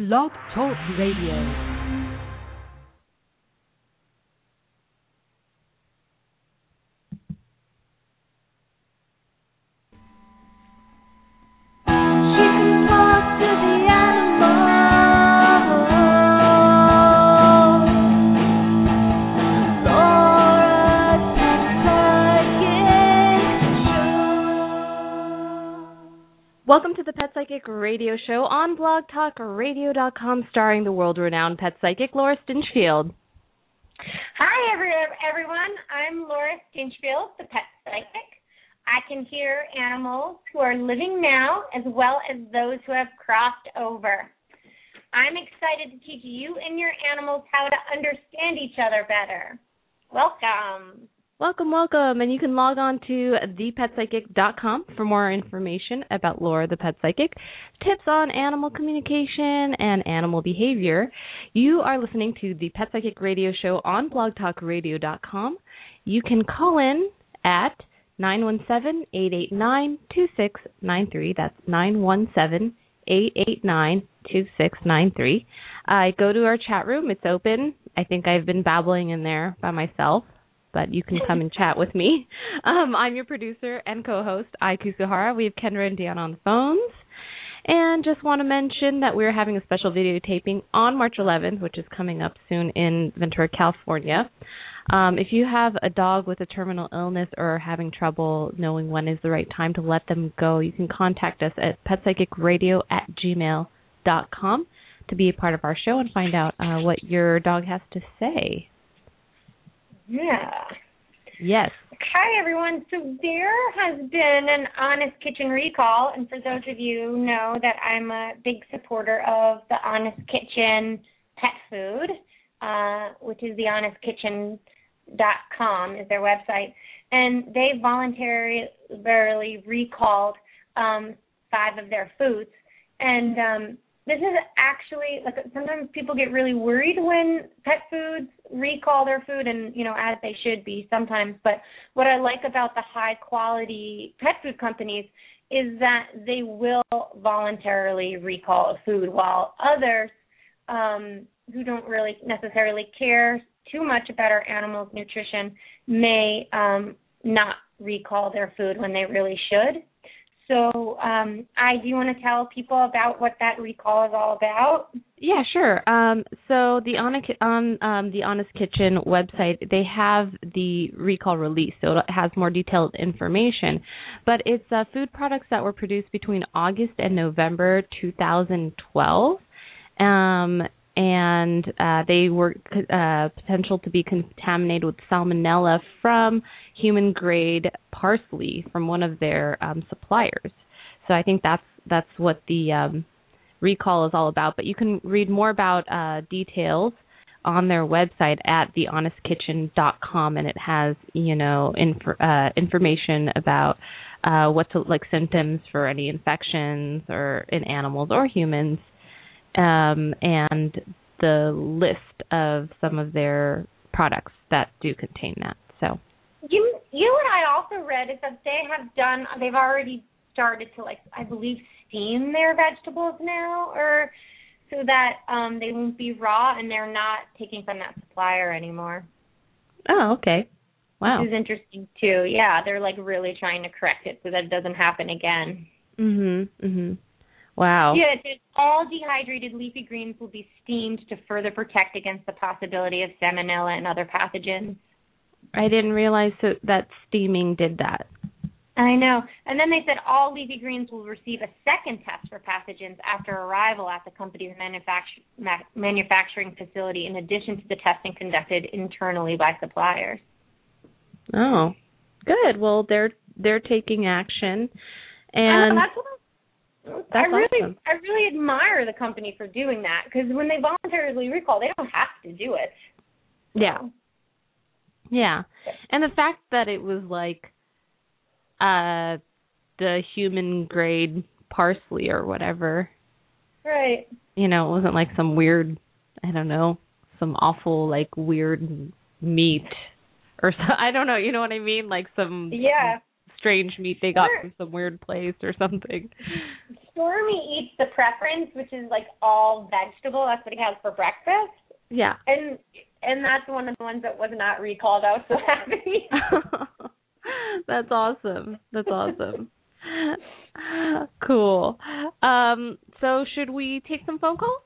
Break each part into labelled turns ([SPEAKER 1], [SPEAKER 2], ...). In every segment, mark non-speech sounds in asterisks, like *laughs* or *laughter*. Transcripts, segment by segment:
[SPEAKER 1] Blog Talk Radio.
[SPEAKER 2] Radio Show on blogtalkradio.com, starring the world-renowned pet psychic Laura Stinchfield.
[SPEAKER 3] Hi, every, everyone. I'm Laura Stinchfield, the pet psychic. I can hear animals who are living now as well as those who have crossed over. I'm excited to teach you and your animals how to understand each other better. Welcome.
[SPEAKER 2] Welcome, welcome, and you can log on to thepetpsychic.com for more information about Laura the Pet Psychic, tips on animal communication and animal behavior. You are listening to the Pet Psychic Radio Show on blogtalkradio.com. You can call in at 917-889-2693. That's 917-889-2693. I go to our chat room. It's open. I think I've been babbling in there by myself, but you can come and chat with me. *laughs* Um, I'm your producer and co-host, Ai Kusuhara. We have Kendra and Dion on the phones. And just want to mention that we're having a special videotaping on March 11th, which is coming up soon in Ventura, California. Um, if you have a dog with a terminal illness or are having trouble knowing when is the right time to let them go, you can contact us at petpsychicradio at gmail.com to be a part of our show and find out uh, what your dog has to say.
[SPEAKER 3] Yeah.
[SPEAKER 2] Yes.
[SPEAKER 3] Hi, everyone. So there has been an Honest Kitchen recall, and for those of you who know that I'm a big supporter of the Honest Kitchen pet food, uh, which is the honestkitchen.com is their website, and they voluntarily recalled um, five of their foods, and um, this is actually like sometimes people get really worried when pet foods recall their food and you know as they should be sometimes. But what i like about the high quality pet food companies is that they will voluntarily recall a food while others um who don't really necessarily care too much about our animals nutrition may um not recall their food when they really should so, um, I do you want to tell people about what that recall is all about?
[SPEAKER 2] Yeah, sure. Um, so the on um, the Honest Kitchen website, they have the recall release, so it has more detailed information. But it's uh, food products that were produced between August and November 2012. Um, and uh, they were uh, potential to be contaminated with salmonella from human grade parsley from one of their um, suppliers. So I think that's that's what the um, recall is all about. But you can read more about uh, details on their website at thehonestkitchen.com, and it has you know inf- uh, information about uh, what to like symptoms for any infections or in animals or humans um, and the list of some of their products that do contain that. So
[SPEAKER 3] You you and I also read is that they have done they've already started to like I believe steam their vegetables now or so that um they won't be raw and they're not taking from that supplier anymore.
[SPEAKER 2] oh, okay, wow.
[SPEAKER 3] Which is interesting too. Yeah, they're like really trying to correct it so that it doesn't happen again.
[SPEAKER 2] Mhm, mhm. Wow.
[SPEAKER 3] Yeah, all dehydrated leafy greens will be steamed to further protect against the possibility of salmonella and other pathogens.
[SPEAKER 2] I didn't realize that, that steaming did that.
[SPEAKER 3] I know. And then they said all leafy greens will receive a second test for pathogens after arrival at the company's manufacture, ma- manufacturing facility, in addition to the testing conducted internally by suppliers.
[SPEAKER 2] Oh, good. Well, they're they're taking action, and
[SPEAKER 3] know, that's what I, I
[SPEAKER 2] That's
[SPEAKER 3] really,
[SPEAKER 2] awesome.
[SPEAKER 3] I really admire the company for doing that because when they voluntarily recall, they don't have to do it.
[SPEAKER 2] yeah, yeah, and the fact that it was like uh the human grade parsley or whatever,
[SPEAKER 3] Right.
[SPEAKER 2] you know, it wasn't like some weird, I don't know, some awful like weird meat or so, *laughs* I don't know, you know what I mean, like some
[SPEAKER 3] Yeah.
[SPEAKER 2] strange meat they got
[SPEAKER 3] Sure.
[SPEAKER 2] from some weird place or something.
[SPEAKER 3] Stormy eats the preference, which is like all vegetable. That's what he has for breakfast,
[SPEAKER 2] Yeah.
[SPEAKER 3] and and that's one of the ones that was not recalled. I was so happy. *laughs*
[SPEAKER 2] That's awesome. That's awesome. cool. Um, so should we take some phone calls?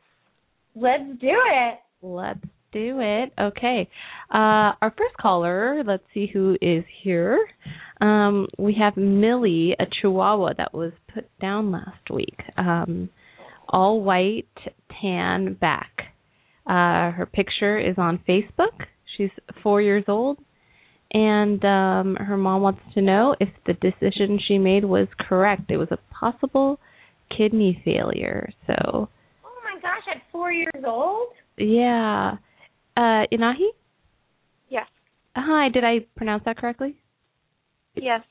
[SPEAKER 3] Let's do it.
[SPEAKER 2] Let's do it. Okay. Uh, our first caller, let's see who is here. Um, we have Millie, a Chihuahua that was put down last week. Um, all white, tan back. Uh, her picture is on Facebook. She's four years old. And um, her mom wants to know if the decision she made was correct. It was a possible kidney failure. So,
[SPEAKER 3] Oh my gosh, at four years old.
[SPEAKER 2] yeah. Uh, Inahi?
[SPEAKER 4] Yes.
[SPEAKER 2] Hi, did I pronounce that correctly?
[SPEAKER 4] Yes.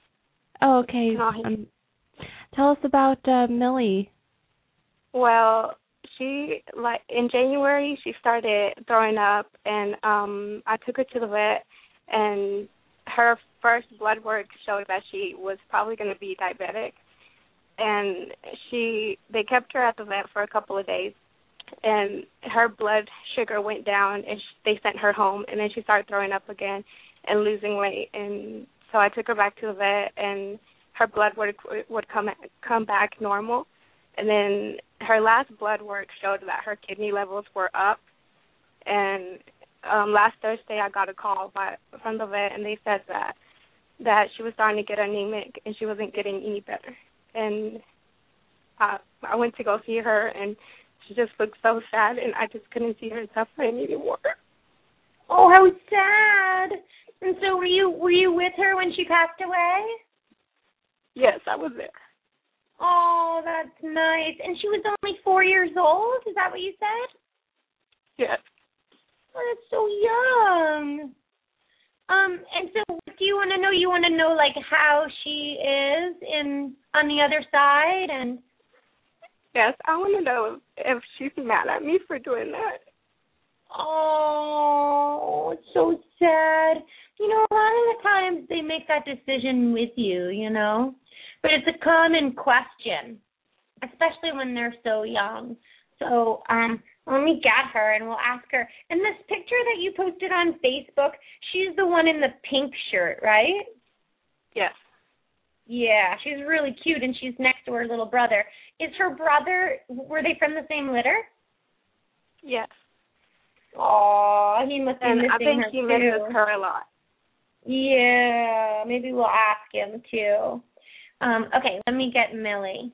[SPEAKER 2] Oh, okay.
[SPEAKER 4] Inahi.
[SPEAKER 2] Um, tell us about uh, Millie.
[SPEAKER 4] Well, she like in January she started throwing up, and um I took her to the vet, and her first blood work showed that she was probably going to be diabetic, and she they kept her at the vet for a couple of days, and her blood sugar went down, and sh they sent her home, and then she started throwing up again and losing weight, and so I took her back to the vet, and her blood work would come come back normal and then her last blood work showed that her kidney levels were up and um last Thursday I got a call by from the vet and they said that that she was starting to get anemic and she wasn't getting any better and I I went to go see her and she just looked so sad and I just couldn't see her suffering anymore.
[SPEAKER 3] Oh, how sad. And so were you were you with her when she passed away?
[SPEAKER 4] Yes, I was there.
[SPEAKER 3] Oh, that's nice. And she was only four years old. Is that what you said?
[SPEAKER 4] Yes.
[SPEAKER 3] Oh, that's so young. Um, and so do you want to know? You want to know like how she is in on the other side and
[SPEAKER 4] Yes, I want to know if she's mad at me for doing that.
[SPEAKER 3] Oh, it's so sad. You know, a lot of the times they make that decision with you, you know? But it's a common question, especially when they're so young. So, um, let me get her and we'll ask her. And this picture that you posted on Facebook, she's the one in the pink shirt, right?
[SPEAKER 4] Yes.
[SPEAKER 3] Yeah, she's really cute and she's next to her little brother. Is her brother were they from the same litter?
[SPEAKER 4] Yes.
[SPEAKER 3] Oh, he must be
[SPEAKER 4] And
[SPEAKER 3] missing
[SPEAKER 4] I think
[SPEAKER 3] her
[SPEAKER 4] he
[SPEAKER 3] too.
[SPEAKER 4] misses her a lot.
[SPEAKER 3] Yeah, maybe we'll ask him too. Um, okay, let me get Millie.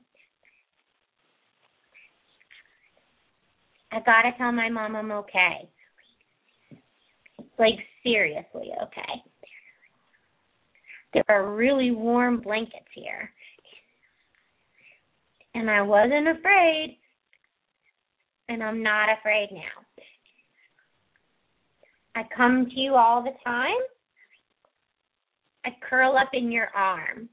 [SPEAKER 3] I gotta tell my mom I'm okay. Like seriously okay. There are really warm blankets here. And I wasn't afraid. And I'm not afraid now. I come to you all the time. I curl up in your arm.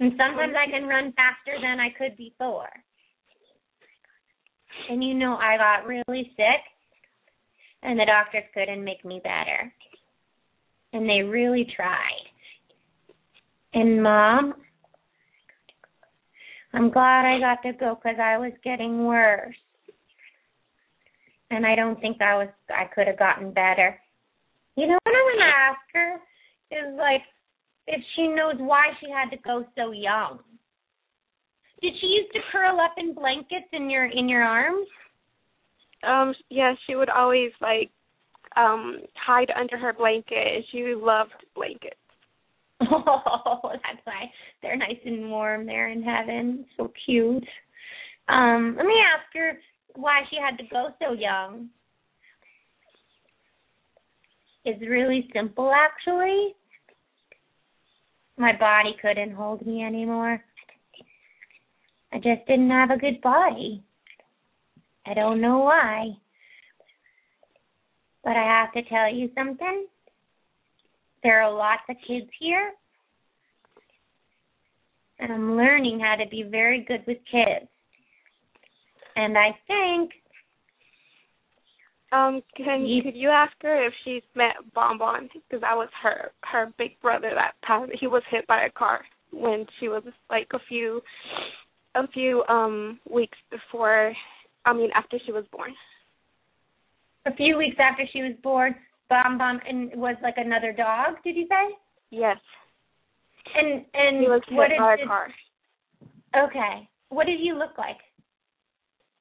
[SPEAKER 3] And sometimes I can run faster than I could before. And you know, I got really sick, and the doctors couldn't make me better. And they really tried. And mom, I'm glad I got to go because I was getting worse. And I don't think I was I could have gotten better. You know what I'm gonna ask her is like if she knows why she had to go so young. Did she used to curl up in blankets in your in your arms?
[SPEAKER 4] Um, yeah, she would always like um hide under her blanket. She loved blankets.
[SPEAKER 3] Oh, *laughs* that's why they're nice and warm there in heaven. So cute. Um, let me ask her why she had to go so young. It's really simple actually. My body couldn't hold me anymore. I just didn't have a good body. I don't know why. But I have to tell you something. There are lots of kids here. And I'm learning how to be very good with kids. And I think
[SPEAKER 4] Um, can
[SPEAKER 3] Ye-
[SPEAKER 4] could you ask her if she's met Bonbon? Because that was her her big brother that passed. He was hit by a car when she was like a few a few um weeks before. I mean, after she was born.
[SPEAKER 3] A few weeks after she was born, Bom Bom and was like another dog. Did you say?
[SPEAKER 4] Yes,
[SPEAKER 3] And and
[SPEAKER 4] he was hit
[SPEAKER 3] what did,
[SPEAKER 4] by a car.
[SPEAKER 3] okay? What did he look like?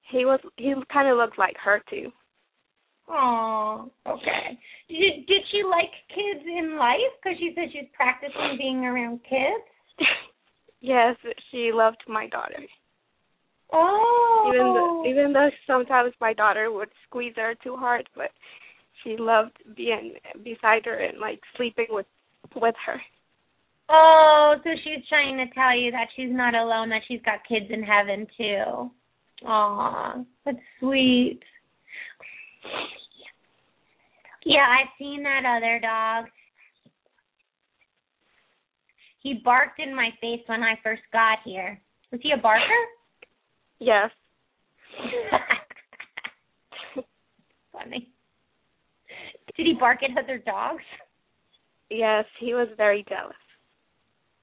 [SPEAKER 4] He was he kind of looked like her too.
[SPEAKER 3] Oh, okay. Did did she like kids in life? Because she said she's practicing being around kids. *laughs*
[SPEAKER 4] yes, she loved my daughter.
[SPEAKER 3] Oh,
[SPEAKER 4] Even though, even though sometimes my daughter would squeeze her too hard, but she loved being beside her and like sleeping with with her.
[SPEAKER 3] Oh, so she's trying to tell you that she's not alone, that she's got kids in heaven too. Aw, that's sweet. Yeah, I've seen that other dog. He barked in my face when I first got here. Was he a barker?
[SPEAKER 4] Yes. *laughs*
[SPEAKER 3] Funny. Did he bark at other dogs?
[SPEAKER 4] Yes, he was very jealous.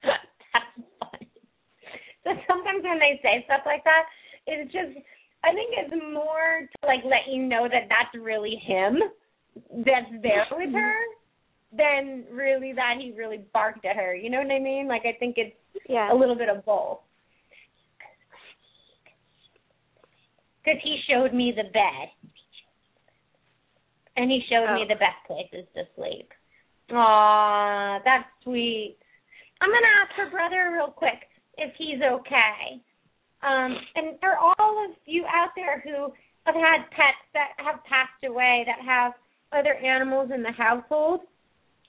[SPEAKER 4] *laughs*
[SPEAKER 3] That's funny. So sometimes when they say stuff like that, it's just I think it's more to like let you know that that's really him that's there with mm-hmm. her than really that he really barked at her. You know what I mean? Like I think it's
[SPEAKER 4] Yeah.
[SPEAKER 3] a little bit of both. Because he showed me the bed. And he showed me
[SPEAKER 4] Oh.
[SPEAKER 3] the best places to sleep. Aw, that's sweet. I'm going to ask her brother real quick if he's okay. Um, and for all of you out there who have had pets that have passed away, that have other animals in the household,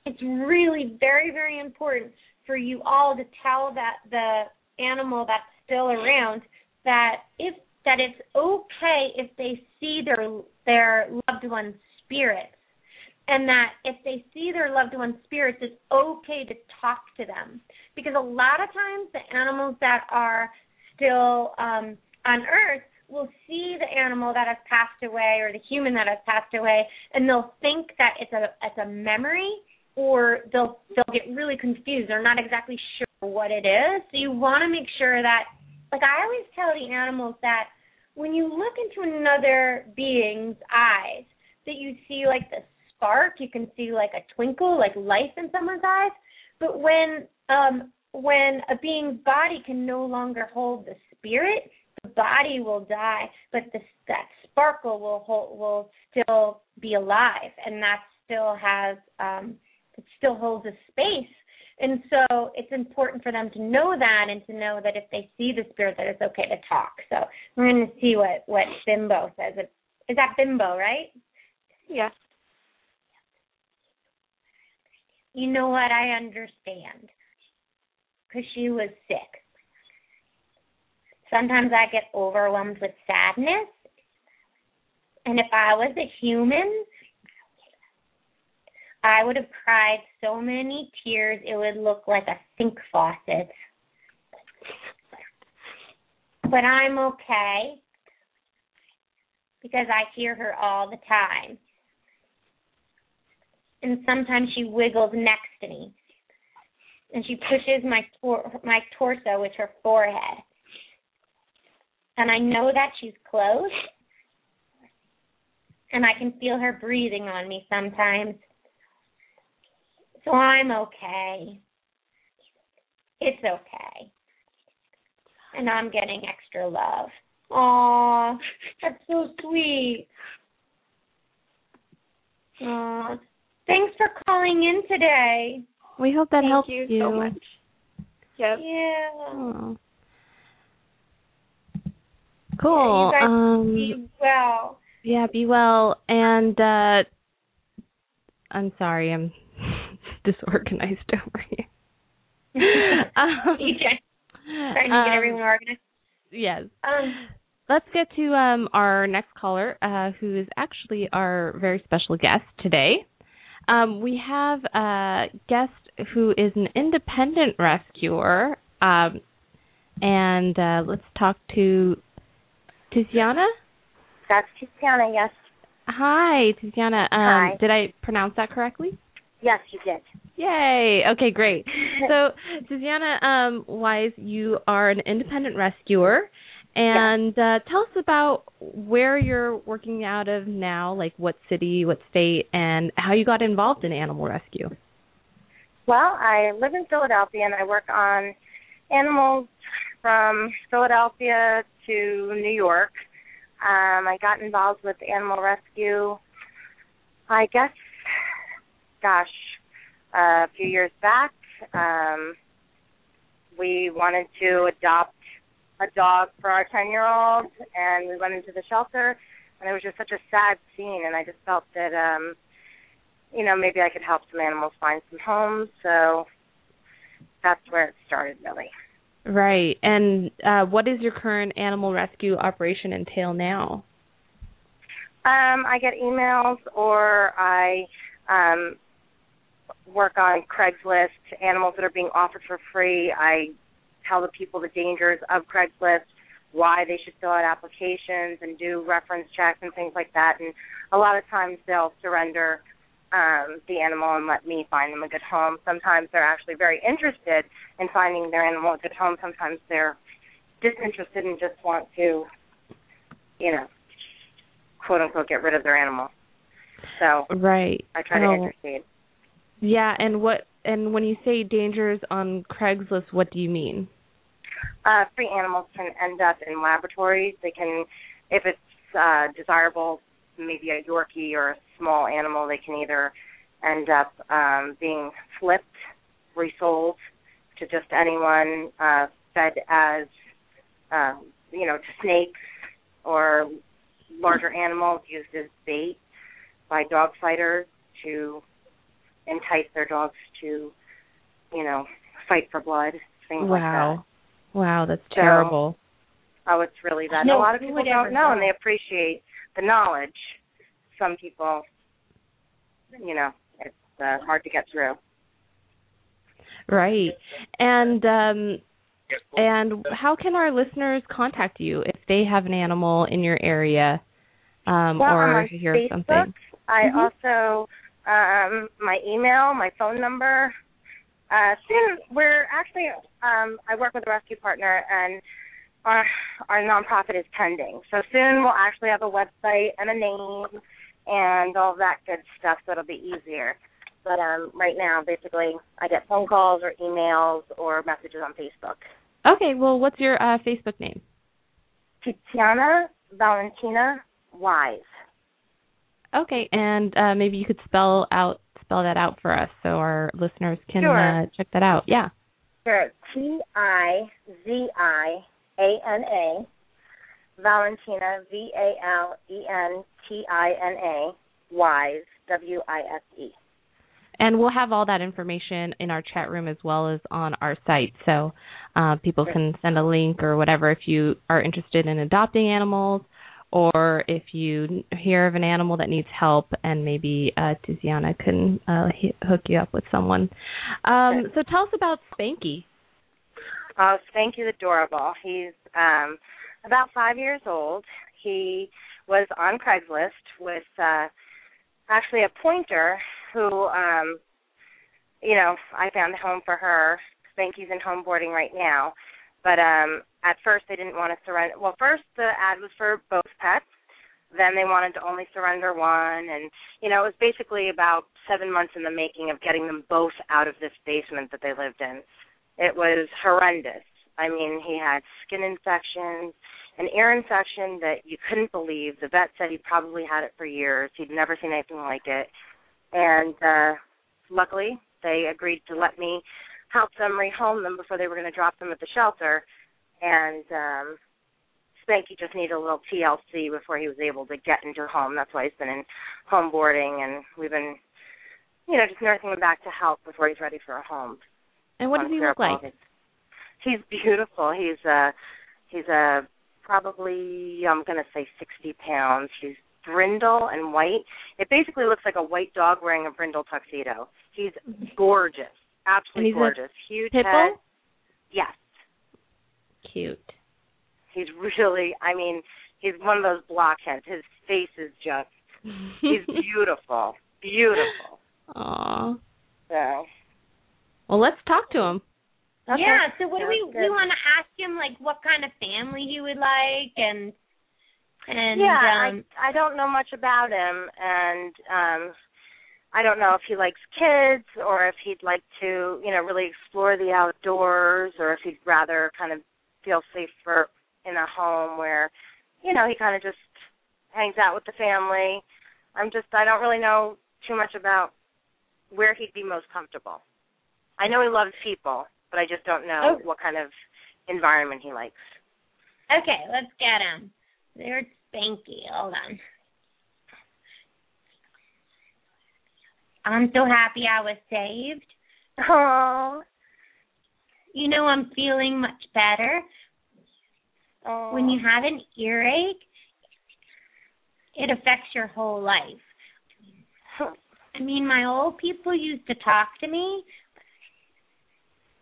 [SPEAKER 3] it's really very, very important for you all to tell that the animal that's still around that if that it's okay if they see their their loved one's spirits and that if they see their loved one's spirits it's okay to talk to them. Because a lot of times the animals that are still um on earth will see the animal that has passed away or the human that has passed away and they'll think that it's a it's a memory or they'll they'll get really confused. They're not exactly sure what it is. So you want to make sure that like i always tell the animals that when you look into another being's eyes that you see like the spark you can see like a twinkle like life in someone's eyes. But when um when a being's body can no longer hold the spirit the body will die but the that sparkle will hold will still be alive and that still has um it still holds a space. And so it's important for them to know that and to know that if they see the spirit that it's okay to talk. So we're going to see what what bimbo says. It is that bimbo right?
[SPEAKER 4] Yes.
[SPEAKER 3] you know what? I understand because she was sick sometimes i get overwhelmed with sadness and if i was a human I would have cried so many tears it would look like a sink faucet. But I'm okay because I hear her all the time. And sometimes she wiggles next to me. And she pushes my tor- my torso with her forehead. And I know that she's close. And I can feel her breathing on me sometimes. So I'm okay. It's okay. And I'm getting extra love. Aw, that's so sweet. Aw, thanks for calling in today.
[SPEAKER 2] We hope that
[SPEAKER 4] Thank
[SPEAKER 2] helps
[SPEAKER 4] you so much. Yes.
[SPEAKER 3] Yeah.
[SPEAKER 2] Oh. Cool.
[SPEAKER 3] You guys
[SPEAKER 2] um
[SPEAKER 3] be well.
[SPEAKER 2] yeah, be well and uh I'm sorry, I'm *laughs* disorganized *laughs* over here. *laughs* um,
[SPEAKER 3] You try- trying to get
[SPEAKER 2] um,
[SPEAKER 3] everyone organized.
[SPEAKER 2] Yes.
[SPEAKER 3] Um,
[SPEAKER 2] Let's get to um, our next caller, uh, who is actually our very special guest today. Um, we have a guest who is an independent rescuer, um, and uh, let's talk to Tiziana.
[SPEAKER 5] That's Tiziana, yes.
[SPEAKER 2] Hi, Tiziana. Um,
[SPEAKER 5] Hi.
[SPEAKER 2] Did I pronounce that correctly?
[SPEAKER 5] Yes, you did.
[SPEAKER 2] Yay. Okay, great. *laughs* So, Tiziana um, Wise, you are an independent rescuer. And uh, tell us about where you're working out of now, like what city, what state, and how you got involved in animal rescue.
[SPEAKER 5] Well, I live in Philadelphia and I work on animals from Philadelphia to New York. Um, I got involved with animal rescue, I guess, gosh, a few years back. Um, we wanted to adopt a dog for our 10 year old, and we went into the shelter, and it was just such a sad scene, and I just felt that, um, you know, maybe I could help some animals find some homes. So that's where it started, really.
[SPEAKER 2] Right. And uh, what is your current animal rescue operation entail now?
[SPEAKER 5] Um, I get emails or I um, work on Craigslist animals that are being offered for free. I tell the people the dangers of Craigslist, why they should fill out applications and do reference checks and things like that. And a lot of times they'll surrender um, the animal and let me find them a good home. Sometimes they're actually very interested in finding their animal a good home. Sometimes they're disinterested and just want to, you know, quote unquote, get rid of their animal. So
[SPEAKER 2] Right.
[SPEAKER 5] I try to
[SPEAKER 2] Oh,
[SPEAKER 5] intercede.
[SPEAKER 2] Yeah, and what and when you say dangers on Craigslist, what do you mean?
[SPEAKER 5] Uh, free animals can end up in laboratories. They can, if it's uh, desirable, maybe a Yorkie or a small animal, they can either end up um, being flipped, resold to just anyone, uh, fed as, uh, you know, to snakes or larger animals used as bait by dog fighters to entice their dogs to, you know, fight for blood, things like that.
[SPEAKER 2] Wow. Wow, that's
[SPEAKER 5] So-
[SPEAKER 2] terrible.
[SPEAKER 5] Oh, it's really that.
[SPEAKER 3] No,
[SPEAKER 5] a lot of people don't know, and they appreciate the knowledge. Some people, you know, it's uh, hard to get through.
[SPEAKER 2] Right. And um and how can our listeners contact you if they have an animal in your area um
[SPEAKER 5] well,
[SPEAKER 2] or
[SPEAKER 5] I'm on
[SPEAKER 2] hear
[SPEAKER 5] Facebook.
[SPEAKER 2] something?
[SPEAKER 5] I
[SPEAKER 2] Mhm.
[SPEAKER 5] also um my email, my phone number. Uh soon we're actually um I work with a rescue partner and our our nonprofit is pending. So soon we'll actually have a website and a name and all that good stuff so it'll be easier. But um right now basically I get phone calls or emails or messages on Facebook.
[SPEAKER 2] Okay, well what's your uh Facebook name?
[SPEAKER 5] Tiziana Valentina Wise.
[SPEAKER 2] Okay, and uh maybe you could spell out spell that out for us so our listeners can
[SPEAKER 5] Sure.
[SPEAKER 2] uh check that out. Yeah.
[SPEAKER 5] Sure. T I Z I A N A Valentina V A L E N T I N A Wise W I S E.
[SPEAKER 2] And we'll have all that information in our chat room as well as on our site. So uh, people can send a link or whatever if you are interested in adopting animals or if you hear of an animal that needs help and maybe uh, Tiziana can uh, hook you up with someone. Um, so tell us about Spanky.
[SPEAKER 5] Oh, Spanky's adorable. He's um about five years old. He was on Craigslist with uh actually a pointer who um you know, I found a home for her. Spanky's in home boarding right now. But um at first they didn't want to surrender well first the ad was for both pets. Then they wanted to only surrender one and you know, it was basically about seven months in the making of getting them both out of this basement that they lived in. It was horrendous. I mean, he had skin infections, an ear infection that you couldn't believe. The vet said he probably had it for years. He'd never seen anything like it. And uh luckily, they agreed to let me help them rehome them before they were going to drop them at the shelter. And um Spanky just needed a little TLC before he was able to get into a home. That's why he's been in home boarding, and we've been, you know, just nursing him back to health before he's ready for a home.
[SPEAKER 2] And what does he look like?
[SPEAKER 5] He's beautiful. He's uh he's a probably I'm gonna say sixty pounds. He's brindle and white. It basically looks like a white dog wearing a brindle tuxedo. He's gorgeous. Absolutely
[SPEAKER 2] a
[SPEAKER 5] gorgeous. Huge head. Yes.
[SPEAKER 2] Cute.
[SPEAKER 5] He's really I mean, he's one of those blockheads. His face is just He's *laughs* beautiful, beautiful.
[SPEAKER 2] Aw.
[SPEAKER 5] So
[SPEAKER 2] Well, let's talk to him.
[SPEAKER 5] okay.
[SPEAKER 3] Yeah. So what do we
[SPEAKER 5] Sounds
[SPEAKER 3] we want to ask him? Like what kind of family he would like, and and
[SPEAKER 5] yeah,
[SPEAKER 3] um,
[SPEAKER 5] I I don't know much about him, and um I don't know if he likes kids or if he'd like to, you know, really explore the outdoors, or if he'd rather kind of feel safer in a home where, you know, he kind of just hangs out with the family. I'm just I don't really know too much about where he'd be most comfortable. I know he loves people, but I just don't know
[SPEAKER 3] Oh.
[SPEAKER 5] what kind of environment he likes.
[SPEAKER 3] okay, let's get him. There's Spanky. Hold on. I'm so happy I was saved.
[SPEAKER 5] Oh,
[SPEAKER 3] You know, I'm feeling much better.
[SPEAKER 5] oh.
[SPEAKER 3] When you have an earache, it affects your whole life. I mean, my old people used to talk to me,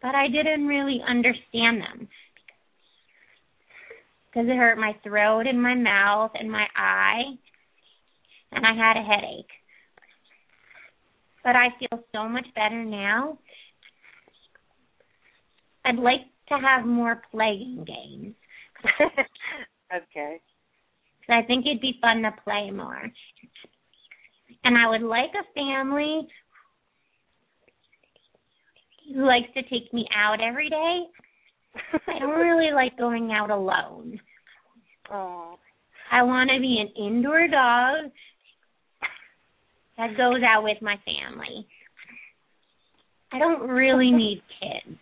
[SPEAKER 3] but I didn't really understand them because it hurt my throat and my mouth and my eye, and I had a headache. But I feel so much better now. I'd like to have more playing games *laughs*
[SPEAKER 5] okay.
[SPEAKER 3] because I think it'd be fun to play more. And I would like a family who likes to take me out every day. I don't really *laughs* like going out alone.
[SPEAKER 5] oh.
[SPEAKER 3] I want to be an indoor dog that goes out with my family. I don't really *laughs* need kids.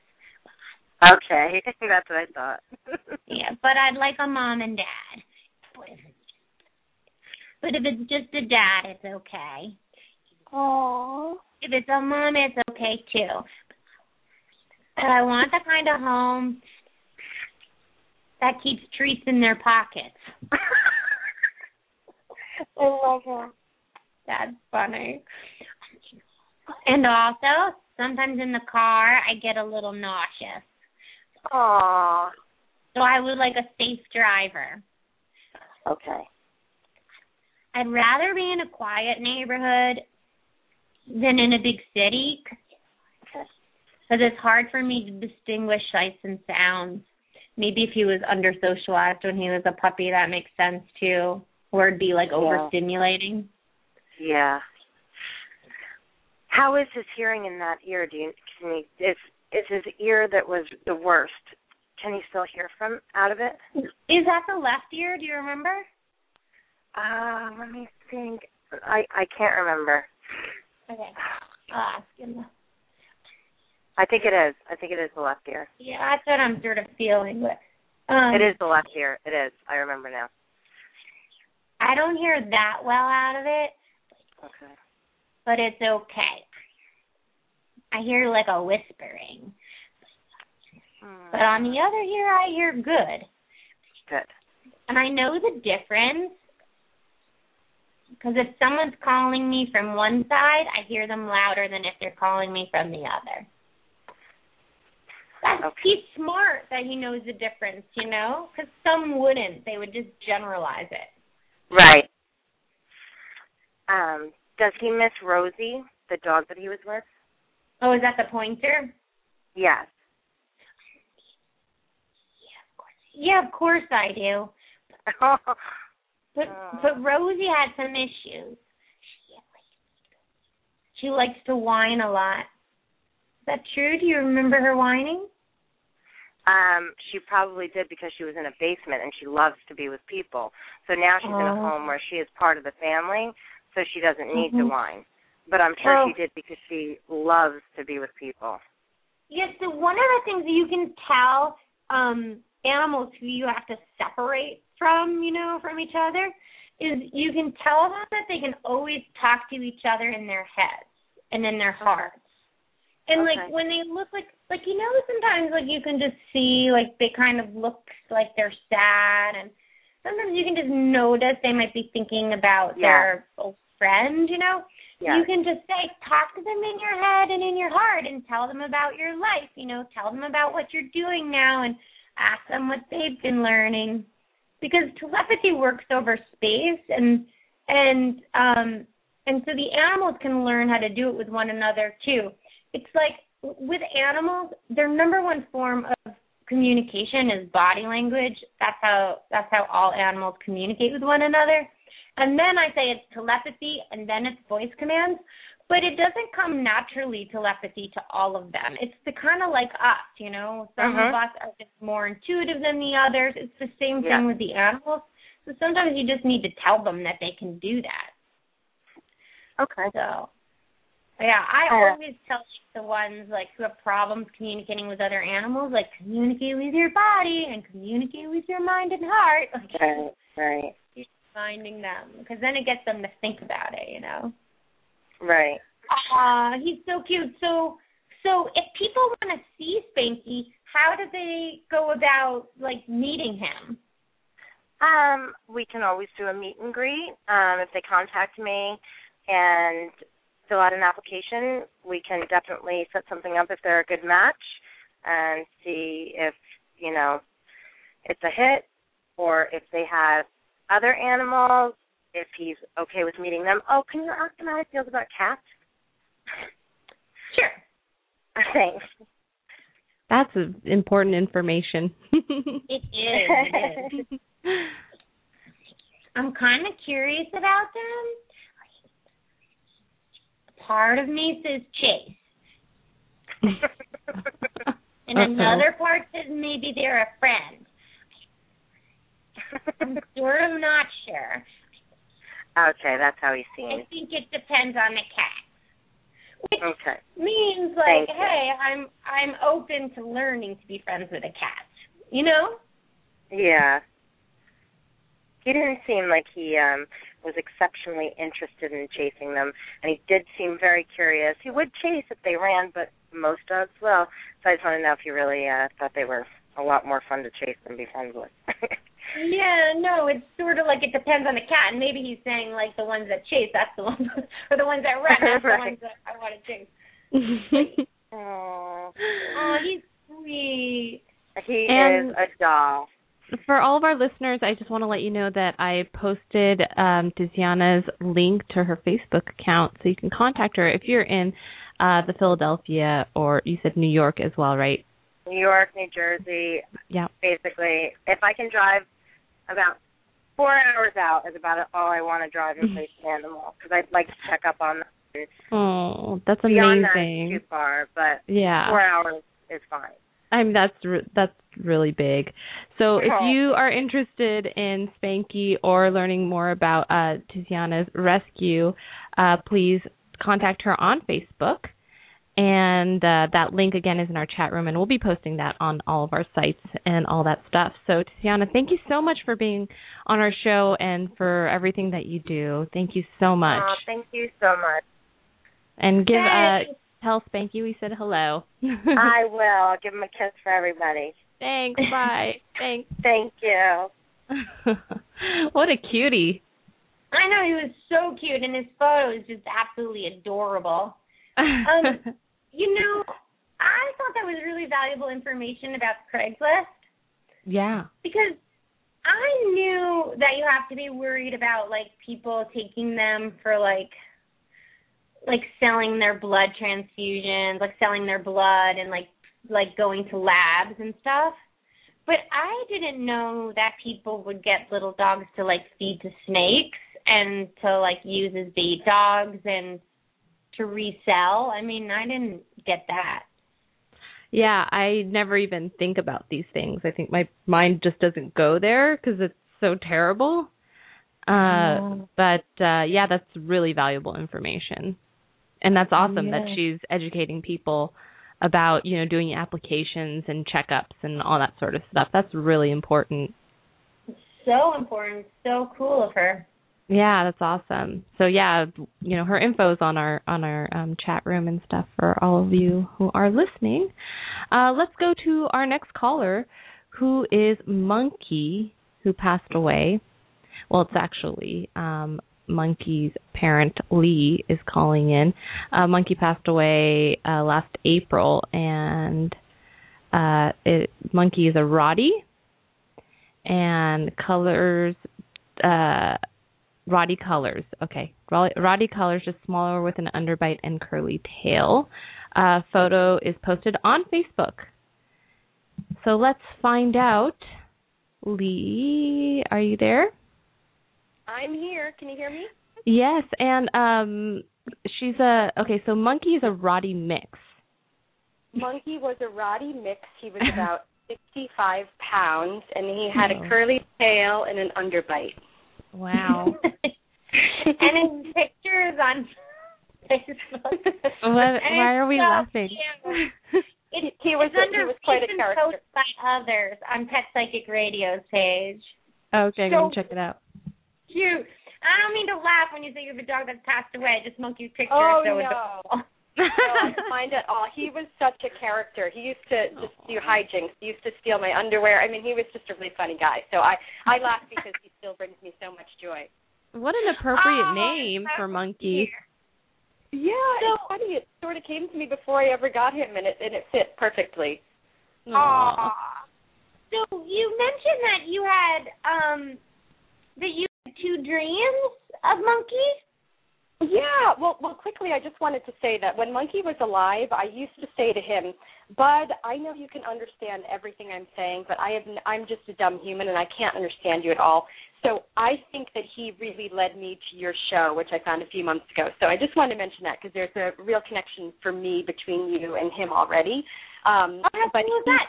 [SPEAKER 5] Okay. *laughs* That's what I thought. *laughs*
[SPEAKER 3] Yeah, but I'd like a mom and dad. But if it's just a dad, it's okay.
[SPEAKER 5] Oh.
[SPEAKER 3] If it's a mom, it's okay too. But I want the kind of home that keeps treats in their pockets. *laughs*
[SPEAKER 5] I love him.
[SPEAKER 3] That's funny. And also, sometimes in the car, I get a little nauseous.
[SPEAKER 5] Aw.
[SPEAKER 3] So I would like a safe driver.
[SPEAKER 5] Okay.
[SPEAKER 3] I'd rather be in a quiet neighborhood than in a big city because it's hard for me to distinguish sights and sounds. Maybe if he was under socialized when he was a puppy, that makes sense too. Or it'd be like
[SPEAKER 5] Yeah.
[SPEAKER 3] overstimulating.
[SPEAKER 5] Yeah. How is his hearing in that ear? Do you can he is is his ear that was the worst? Can he still hear from out of it?
[SPEAKER 3] Is that the left ear? Do you remember?
[SPEAKER 5] Uh, let me think. I I can't remember.
[SPEAKER 3] Okay. I'll ask him.
[SPEAKER 5] I think it is. I think it is the left ear.
[SPEAKER 3] Yeah, that's what I'm sort of feeling. But um,
[SPEAKER 5] It is the left ear. It is. I remember now.
[SPEAKER 3] I don't hear that well out of it,
[SPEAKER 5] Okay.
[SPEAKER 3] but it's okay. I hear like a whispering. But on the other ear, I hear good.
[SPEAKER 5] Good.
[SPEAKER 3] And I know the difference because if someone's calling me from one side, I hear them louder than if they're calling me from the other. That's,
[SPEAKER 5] Okay.
[SPEAKER 3] He's smart that he knows the difference, you know? Because some wouldn't. They would just generalize it.
[SPEAKER 5] Right. Um, does he miss Rosie, the dog that he was with?
[SPEAKER 3] Oh, is that the pointer?
[SPEAKER 5] Yes.
[SPEAKER 3] Yeah, of course I do. But
[SPEAKER 5] Oh. *laughs*
[SPEAKER 3] but Rosie had some issues. She likes to whine a lot. Is that true? Do you remember her whining?
[SPEAKER 5] um, she probably did because she was in a basement and she loves to be with people. So now she's in a
[SPEAKER 3] Oh.
[SPEAKER 5] home where she is part of the family, so she doesn't need to
[SPEAKER 3] Mhm.
[SPEAKER 5] whine. But I'm sure
[SPEAKER 3] Oh.
[SPEAKER 5] she did because she loves to be with people.
[SPEAKER 3] Yes, so one of the things that you can tell um animals who you have to separate from, you know, from each other is you can tell them that they can always talk to each other in their heads and in their hearts. And like when they look like like you know sometimes like you can just see like they kind of look like they're sad and sometimes you can just notice they might be thinking about
[SPEAKER 5] Yeah.
[SPEAKER 3] their old friend, you know?
[SPEAKER 5] Yeah.
[SPEAKER 3] You can just say, talk to them in your head and in your heart and tell them about your life, you know, tell them about what you're doing now and ask them what they've been learning. Because telepathy works over space and and um and so the animals can learn how to do it with one another too. It's like with animals, their number one form of communication is body language. That's how that's how all animals communicate with one another. And then I say it's telepathy and then it's voice commands. But it doesn't come naturally telepathy to all of them. It's the kind of like us, you know. Some
[SPEAKER 5] Mhm.
[SPEAKER 3] of us are just more intuitive than the others. It's the same
[SPEAKER 5] Yeah.
[SPEAKER 3] thing with the animals. So sometimes you just need to tell them that they can do that.
[SPEAKER 5] Okay.
[SPEAKER 3] So, yeah, I
[SPEAKER 5] Uh,
[SPEAKER 3] always tell the ones like who have problems communicating with other animals, like communicate with your body and communicate with your mind and heart. Like *laughs*
[SPEAKER 5] Right. Right.
[SPEAKER 3] Finding them, because then it gets them to think about it, you know.
[SPEAKER 5] Right.
[SPEAKER 3] Uh, he's so cute. So, so if people want to see Spanky, how do they go about like meeting him?
[SPEAKER 5] Um, we can always do a meet and greet. Um, if they contact me and fill out an application, we can definitely set something up if they're a good match and see if, you know, it's a hit or if they have other animals, if he's okay with meeting them. Oh, can you ask him how he feels about cats?
[SPEAKER 3] Sure. *laughs*
[SPEAKER 5] Thanks.
[SPEAKER 2] That's important information.
[SPEAKER 3] It is. It is. I'm kind of curious about them. Part of me says Chase, *laughs* and
[SPEAKER 2] Uh-oh.
[SPEAKER 3] another part says maybe they're a friend. I'm of not sure.
[SPEAKER 5] okay, that's how he
[SPEAKER 3] seemed
[SPEAKER 5] I
[SPEAKER 3] think it depends on the cat. Which
[SPEAKER 5] Okay.
[SPEAKER 3] means like,
[SPEAKER 5] Thank you.
[SPEAKER 3] hey, I'm I'm open to learning to be friends with a cat. You know?
[SPEAKER 5] Yeah. He didn't seem like he um was exceptionally interested in chasing them and he did seem very curious. He would chase if they ran, but most dogs will. So I just want to know if you really uh thought they were a lot more fun to chase than be friends with. *laughs*
[SPEAKER 3] Yeah, no, it's sort of like it depends on the cat. And maybe he's saying like the ones that chase, that's the *laughs* ones, or the ones that run, that's the ones that I want to chase. *laughs*
[SPEAKER 5] oh,
[SPEAKER 3] Oh, he's sweet.
[SPEAKER 5] he
[SPEAKER 2] And-
[SPEAKER 5] is a doll.
[SPEAKER 2] For all of our listeners, I just want to let you know that I posted um, Tiziana's link to her Facebook account, so you can contact her if you're in uh, the Philadelphia or you said New York as well, right?
[SPEAKER 5] New York, New Jersey,
[SPEAKER 2] Yeah.
[SPEAKER 5] basically. If I can drive about four hours out is about all I want to drive and place an animal because I'd like to check up on them.
[SPEAKER 2] Oh, that's
[SPEAKER 5] Beyond that,
[SPEAKER 2] amazing.
[SPEAKER 5] it's too far, but
[SPEAKER 2] Yeah.
[SPEAKER 5] four hours is fine.
[SPEAKER 2] I mean that's re- that's really big. So if
[SPEAKER 5] Oh.
[SPEAKER 2] you are interested in Spanky or learning more about uh, Tiziana's rescue, uh, please contact her on Facebook. And uh, that link again is in our chat room, and we'll be posting that on all of our sites and all that stuff. So Tiziana, thank you so much for being on our show and for everything that you do. Thank you so much.
[SPEAKER 5] Oh, thank you so much.
[SPEAKER 2] and give uh,
[SPEAKER 3] Hey.
[SPEAKER 2] tell Spanky we said hello. *laughs*
[SPEAKER 5] I will. I'll give him a kiss for everybody.
[SPEAKER 2] Thanks. *laughs* Bye. Thanks.
[SPEAKER 5] Thank you. *laughs*
[SPEAKER 2] what a cutie.
[SPEAKER 3] I know he was so cute, and his photo is just absolutely adorable. Um, You know, I thought that was really valuable information about Craigslist.
[SPEAKER 2] yeah.
[SPEAKER 3] because I knew that you have to be worried about like people taking them for like like selling their blood transfusions, like selling their blood and like like going to labs and stuff. But I didn't know that people would get little dogs to like feed to snakes and to like use as bait dogs and to resell. I mean, I didn't get that.
[SPEAKER 2] Yeah, I never even think about these things. I think my mind just doesn't go there because it's so terrible. Uh, but uh, yeah, that's really valuable information, and that's awesome that
[SPEAKER 3] Yeah.
[SPEAKER 2] she's educating people about you know doing applications and checkups and all that sort of stuff. That's really important.
[SPEAKER 3] So important, so cool of her.
[SPEAKER 2] Yeah, that's awesome. So yeah, you know, her info's on our on our um, chat room and stuff for all of you who are listening. Uh, let's go to our next caller, who is Monkey, who passed away. Well, it's actually um, Monkey's parent Lee is calling in. Uh, Monkey passed away uh, last April, and uh, it, Monkey is a Rotti, and colors. Rotti colors. Okay, Rotti colors, just smaller with an underbite and curly tail. Uh, photo is posted on Facebook. So let's find out. Lee, are you there?
[SPEAKER 6] I'm here. Can you hear me?
[SPEAKER 2] Yes, and um, she's a okay. So Monkey is a Rotti mix.
[SPEAKER 6] Monkey was a Rotti mix. He was *laughs* about 65 pounds, and he had oh. a curly tail and an underbite.
[SPEAKER 2] Wow. *laughs*
[SPEAKER 3] and his pictures on *laughs* Facebook.
[SPEAKER 2] What, why are we so laughing? *laughs*
[SPEAKER 3] It, he was it's under he was quite a character. by others on Pet Psychic Radio's page.
[SPEAKER 2] Okay, I'm so, gonna check it out.
[SPEAKER 3] Cute. I don't mean to laugh when you say you have a dog that's passed away. Just monkey's picture
[SPEAKER 6] oh,
[SPEAKER 3] so
[SPEAKER 6] no. Adorable. no, I don't mind at all. He was such a character. He used to just do hijinks. He used to steal my underwear. I mean, he was just a really funny guy. So I I laugh because he still brings me so much joy.
[SPEAKER 2] What an appropriate oh, name for monkey.
[SPEAKER 6] Yeah, so, it's funny. It sort of came to me before I ever got him, and it and it fit perfectly.
[SPEAKER 3] Aww. So you mentioned that you had um that you had two dreams of Monkey.
[SPEAKER 6] Yeah, well, well, quickly, I just wanted to say that when Monkey was alive, I used to say to him, "Bud, I know you can understand everything I'm saying, but I have, I'm just a dumb human, and I can't understand you at all. So I think that he really led me to your show, which I found a few months ago. So I just wanted to mention that because there's a real connection for me between you and him already. Um,
[SPEAKER 3] oh, how
[SPEAKER 6] but
[SPEAKER 3] cool is that?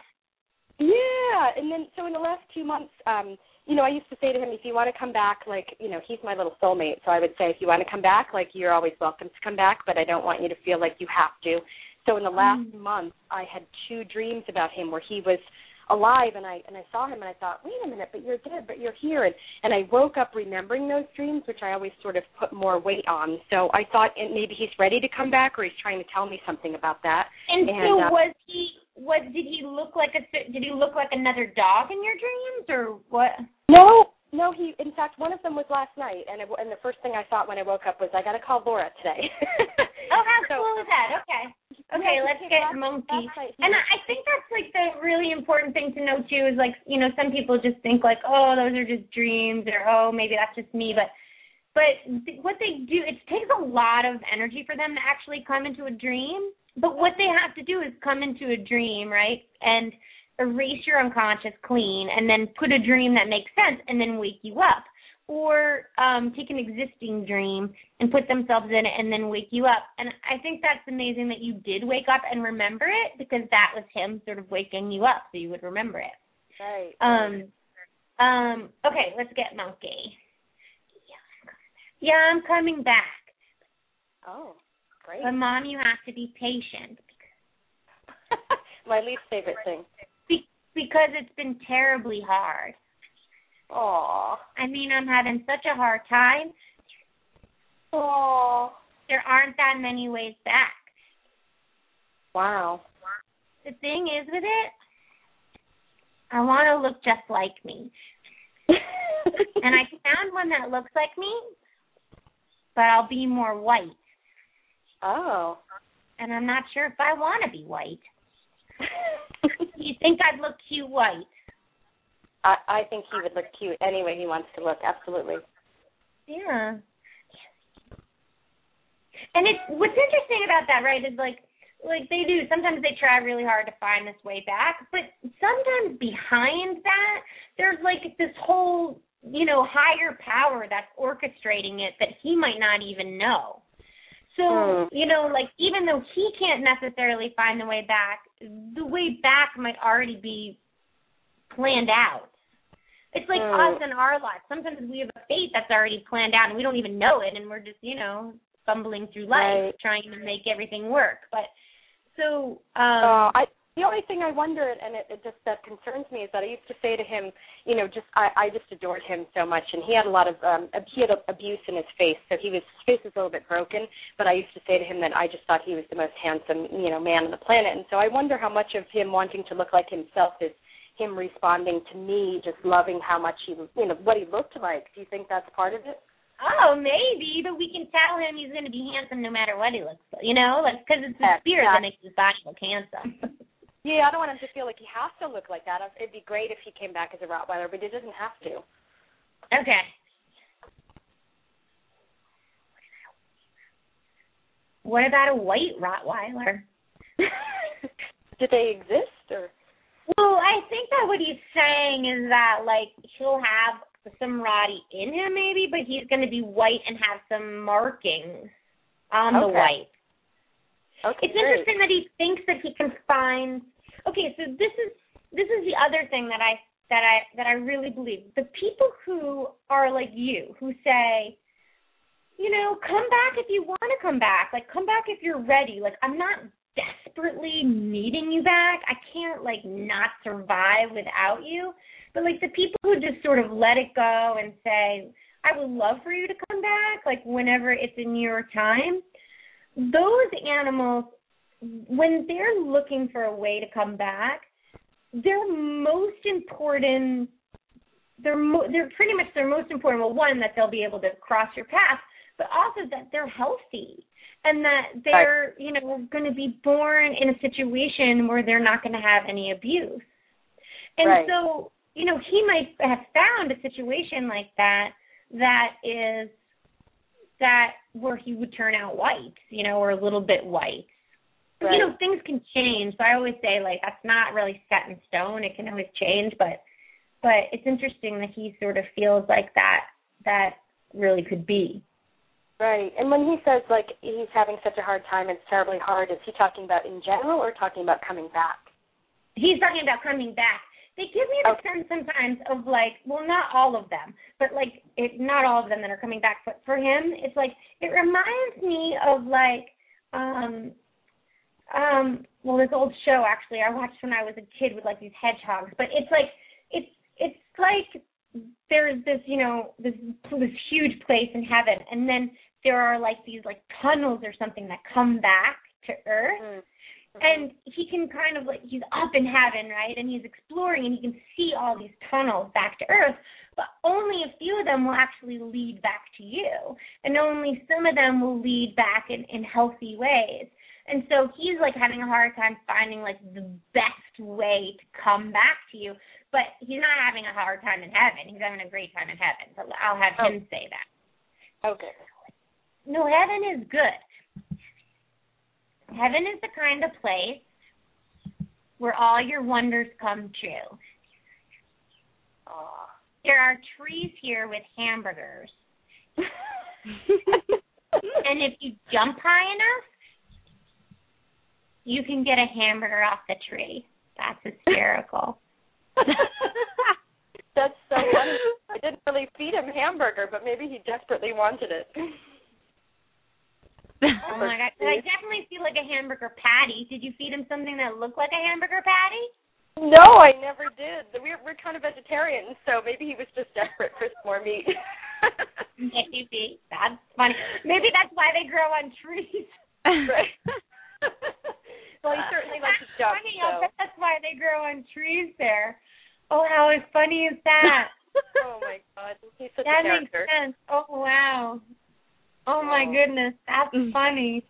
[SPEAKER 6] Yeah, and then so in the last two months, um, you know, I used to say to him, if you want to come back, like, you know, he's my little soulmate. So I would say, if you want to come back, like, you're always welcome to come back, but I don't want you to feel like you have to. So in the last mm. month, I had two dreams about him where he was alive and I and I saw him and I thought, wait a minute, but you're dead, but you're here and and I woke up remembering those dreams, which I always sort of put more weight on. So I thought maybe he's ready to come back or he's trying to tell me something about that.
[SPEAKER 3] And, and so uh, was he was did he look like a did he look like another dog in your dreams or what?
[SPEAKER 6] No, no, he. In fact, one of them was last night, and it, and the first thing I thought when I woke up was I got to call Laura today. *laughs*
[SPEAKER 3] oh, how so, cool is that? Okay, okay, yeah, let's get monkey. And I think that's like the really important thing to know too is like you know some people just think like oh those are just dreams or oh maybe that's just me, but but th- what they do it takes a lot of energy for them to actually come into a dream. But what they have to do is come into a dream, right? And erase your unconscious clean and then put a dream that makes sense and then wake you up. Or um take an existing dream and put themselves in it and then wake you up. And i think that's amazing that you did wake up and remember it because that was him sort of waking you up so you would remember it.
[SPEAKER 6] Right.
[SPEAKER 3] Um um okay let's get monkey. Yeah i'm coming back.
[SPEAKER 6] Oh great.
[SPEAKER 3] But mom you have to be patient. *laughs*
[SPEAKER 6] My least favorite thing
[SPEAKER 3] because it's been terribly hard.
[SPEAKER 6] Aw.
[SPEAKER 3] I mean, I'm having such a hard time.
[SPEAKER 6] Aw.
[SPEAKER 3] There aren't that many ways back.
[SPEAKER 6] Wow.
[SPEAKER 3] The thing is with it, I want to look just like me. *laughs* and I found one that looks like me, but I'll be more white.
[SPEAKER 6] Oh.
[SPEAKER 3] And I'm not sure if I want to be white. *laughs* you think I'd look cute white?
[SPEAKER 6] I I think he would look cute any way he wants to look. Absolutely.
[SPEAKER 3] Yeah. And it's what's interesting about that, right? Is like like they do. Sometimes they try really hard to find this way back, but sometimes behind that, there's like this whole you know higher power that's orchestrating it that he might not even know. So, mm. you know, like even though he can't necessarily find the way back, the way back might already be planned out. It's like mm. us and our lives. Sometimes we have a fate that's already planned out and we don't even know it and we're just, you know, fumbling through life right. trying to make everything work. But so um
[SPEAKER 6] uh, I the only thing I wonder, and it, it just that concerns me, is that I used to say to him, you know, just I, I just adored him so much, and he had a lot of um, he had abuse in his face, so he was his face was a little bit broken. But I used to say to him that I just thought he was the most handsome, you know, man on the planet, and so I wonder how much of him wanting to look like himself is him responding to me, just loving how much he, you know, what he looked like. Do you think that's part of it?
[SPEAKER 3] Oh, maybe, but we can tell him he's going to be handsome no matter what he looks like. You know, like because it's the spirit that makes his body look handsome. *laughs*
[SPEAKER 6] Yeah, I don't want him to feel like he has to look like that. It'd be great if he came back as a Rottweiler, but he doesn't have to.
[SPEAKER 3] Okay. What about a white Rottweiler? *laughs*
[SPEAKER 6] Do they exist or?
[SPEAKER 3] Well, I think that what he's saying is that like he'll have some Rotti in him maybe, but he's going to be white and have some markings on
[SPEAKER 6] okay.
[SPEAKER 3] the white.
[SPEAKER 6] Okay,
[SPEAKER 3] it's
[SPEAKER 6] great.
[SPEAKER 3] interesting that he thinks that he can find Okay, so this is this is the other thing that I that I that I really believe. The people who are like you, who say, you know, come back if you want to come back. Like come back if you're ready. Like I'm not desperately needing you back. I can't like not survive without you. But like the people who just sort of let it go and say, I would love for you to come back, like whenever it's in your time. Those animals, when they're looking for a way to come back, their most important, they're mo- they're pretty much their most important. Well, one that they'll be able to cross your path, but also that they're healthy and that they're you know going to be born in a situation where they're not going to have any abuse. And
[SPEAKER 6] Right.
[SPEAKER 3] so, you know, he might have found a situation like that that is that where he would turn out white, you know, or a little bit white. But, You know, things can change. So I always say like that's not really set in stone. It can always change, but but it's interesting that he sort of feels like that that really could be.
[SPEAKER 6] Right. And when he says like he's having such a hard time, it's terribly hard. Is he talking about in general or talking about coming back?
[SPEAKER 3] he's talking about coming back. They give me the
[SPEAKER 6] Okay.
[SPEAKER 3] sense sometimes of like, well, not all of them, but like, it not all of them that are coming back. But for him, it's like it reminds me of like, um, um, well, this old show actually I watched when I was a kid with like these hedgehogs. But it's like, it's it's like there's this, you know, this this huge place in heaven, and then there are like these like tunnels or something that come back to Earth
[SPEAKER 6] Mm.
[SPEAKER 3] and he can kind of like he's up in heaven right and he's exploring and he can see all these tunnels back to earth but only a few of them will actually lead back to you and only some of them will lead back in in healthy ways and so he's like having a hard time finding like the best way to come back to you but he's not having a hard time in heaven he's having a great time in heaven so i'll have
[SPEAKER 6] Oh.
[SPEAKER 3] him say that
[SPEAKER 6] Okay.
[SPEAKER 3] no, heaven is good. Heaven is the kind of place where all your wonders come true.
[SPEAKER 6] Aw.
[SPEAKER 3] There are trees here with hamburgers. *laughs* And if you jump high enough, you can get a hamburger off the tree. That's hysterical. *laughs*
[SPEAKER 6] That's so funny. I didn't really feed him hamburger, but maybe he desperately wanted it. *laughs*
[SPEAKER 3] Oh my god. I definitely feel like a hamburger patty. Did you feed him something that looked like a hamburger patty?
[SPEAKER 6] No, I never did. We're we're kind of vegetarians, so maybe he was just desperate for some more meat. *laughs*
[SPEAKER 3] Maybe. That's funny. Maybe that's why they grow on trees.
[SPEAKER 6] right. Well, he certainly likes to
[SPEAKER 3] That's
[SPEAKER 6] jump.
[SPEAKER 3] funny.
[SPEAKER 6] So.
[SPEAKER 3] That's why they grow on trees there. Oh, how funny is that? *laughs*
[SPEAKER 6] oh my god, he's such
[SPEAKER 3] that
[SPEAKER 6] a
[SPEAKER 3] makes sense. Oh wow. Oh my
[SPEAKER 6] Oh.
[SPEAKER 3] goodness, that's funny.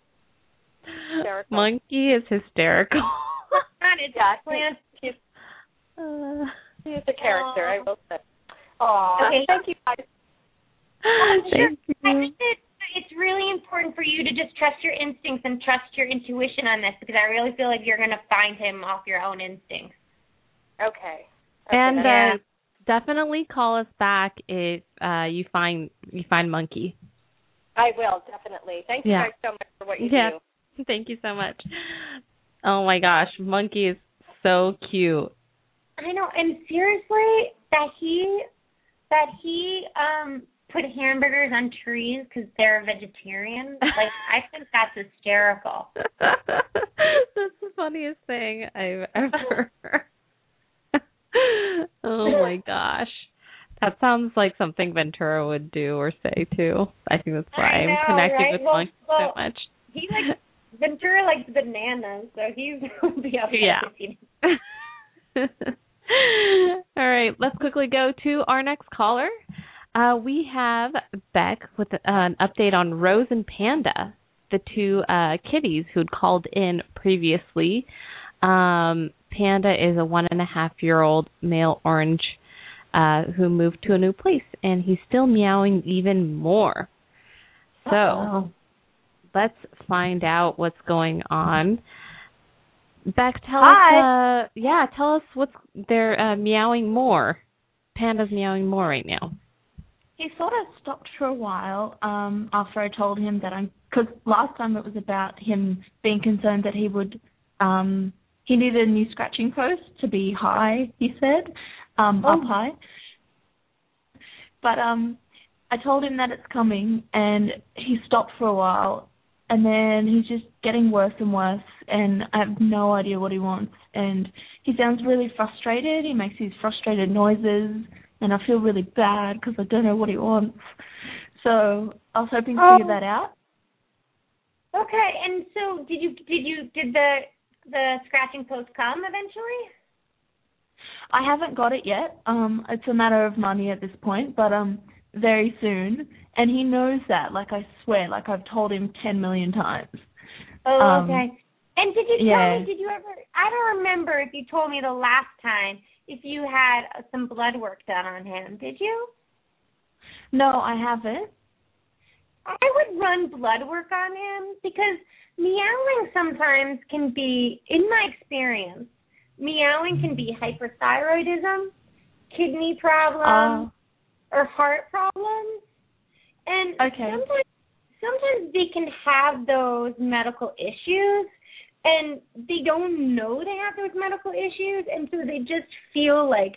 [SPEAKER 6] Hysterical.
[SPEAKER 2] Monkey is hysterical. *laughs*
[SPEAKER 3] Not it's
[SPEAKER 6] Yeah,
[SPEAKER 3] plant.
[SPEAKER 6] he's,
[SPEAKER 2] Uh,
[SPEAKER 6] he's a character, I will say. Aw,
[SPEAKER 3] Okay.
[SPEAKER 6] thank you guys. *laughs*
[SPEAKER 2] thank
[SPEAKER 3] I
[SPEAKER 2] you.
[SPEAKER 3] think that it's really important for you to just trust your instincts and trust your intuition on this because I really feel like you're going to find him off your own instincts.
[SPEAKER 6] Okay. okay
[SPEAKER 2] And
[SPEAKER 6] that's-
[SPEAKER 2] uh, definitely call us back if uh, you find you find Monkey.
[SPEAKER 6] I will definitely. Thank you
[SPEAKER 2] Yeah.
[SPEAKER 6] guys so much for what you
[SPEAKER 2] Yeah.
[SPEAKER 6] do. *laughs*
[SPEAKER 2] Thank you so much. Oh my gosh, Monkey is so cute.
[SPEAKER 3] I know, and seriously, that he that he um put hamburgers on trees because they're vegetarian. *laughs* Like I think that's hysterical. *laughs*
[SPEAKER 2] That's the funniest thing I've *laughs* ever heard. oh my gosh. That sounds like something Ventura would do or say too. I think that's why
[SPEAKER 3] I
[SPEAKER 2] I'm connected
[SPEAKER 3] right?
[SPEAKER 2] with
[SPEAKER 3] Well- well,
[SPEAKER 2] so much.
[SPEAKER 3] He like Ventura likes bananas, so he's gonna be okay.
[SPEAKER 2] Yeah. All right, let's quickly go to our next caller. Uh, we have Beck with uh, an update on Rose and Panda, the two uh, kitties who'd called in previously. Um, Panda is a one and a half year old male orange uh, who moved to a new place, and he's still meowing even more. So,
[SPEAKER 3] Uh-oh.
[SPEAKER 2] let's find out what's going on. Beck, tell
[SPEAKER 3] Hi.
[SPEAKER 2] us. Uh, yeah, tell us what's they're uh, meowing more. Panda's meowing more right now.
[SPEAKER 7] He sort of stopped for a while um after I told him that I'm because last time it was about him being concerned that he would um he needed a new scratching post to be high he said um up
[SPEAKER 3] Oh.
[SPEAKER 7] high. But um I told him that it's coming and he stopped for a while and then he's just getting worse and worse and I have no idea what he wants and he sounds really frustrated. He makes these frustrated noises and I feel really bad because I don't know what he wants. So I was hoping to
[SPEAKER 3] Oh.
[SPEAKER 7] figure that out.
[SPEAKER 3] Okay, and so did you did you did the the scratching post come eventually?
[SPEAKER 7] I haven't got it yet. Um, it's a matter of money at this point, but um, very soon. And he knows that. Like I swear, like I've told him ten million times.
[SPEAKER 3] Oh,
[SPEAKER 7] Um,
[SPEAKER 3] okay. And did you
[SPEAKER 7] yeah.
[SPEAKER 3] tell me? Did you ever? I don't remember if you told me the last time if you had uh, some blood work done on him. Did you?
[SPEAKER 7] No, I haven't.
[SPEAKER 3] I would run blood work on him because meowing sometimes can be, in my experience, meowing can be hyperthyroidism, kidney problems, or heart problems. And
[SPEAKER 7] Okay.
[SPEAKER 3] sometimes sometimes they can have those medical issues and they don't know they have those medical issues and so they just feel like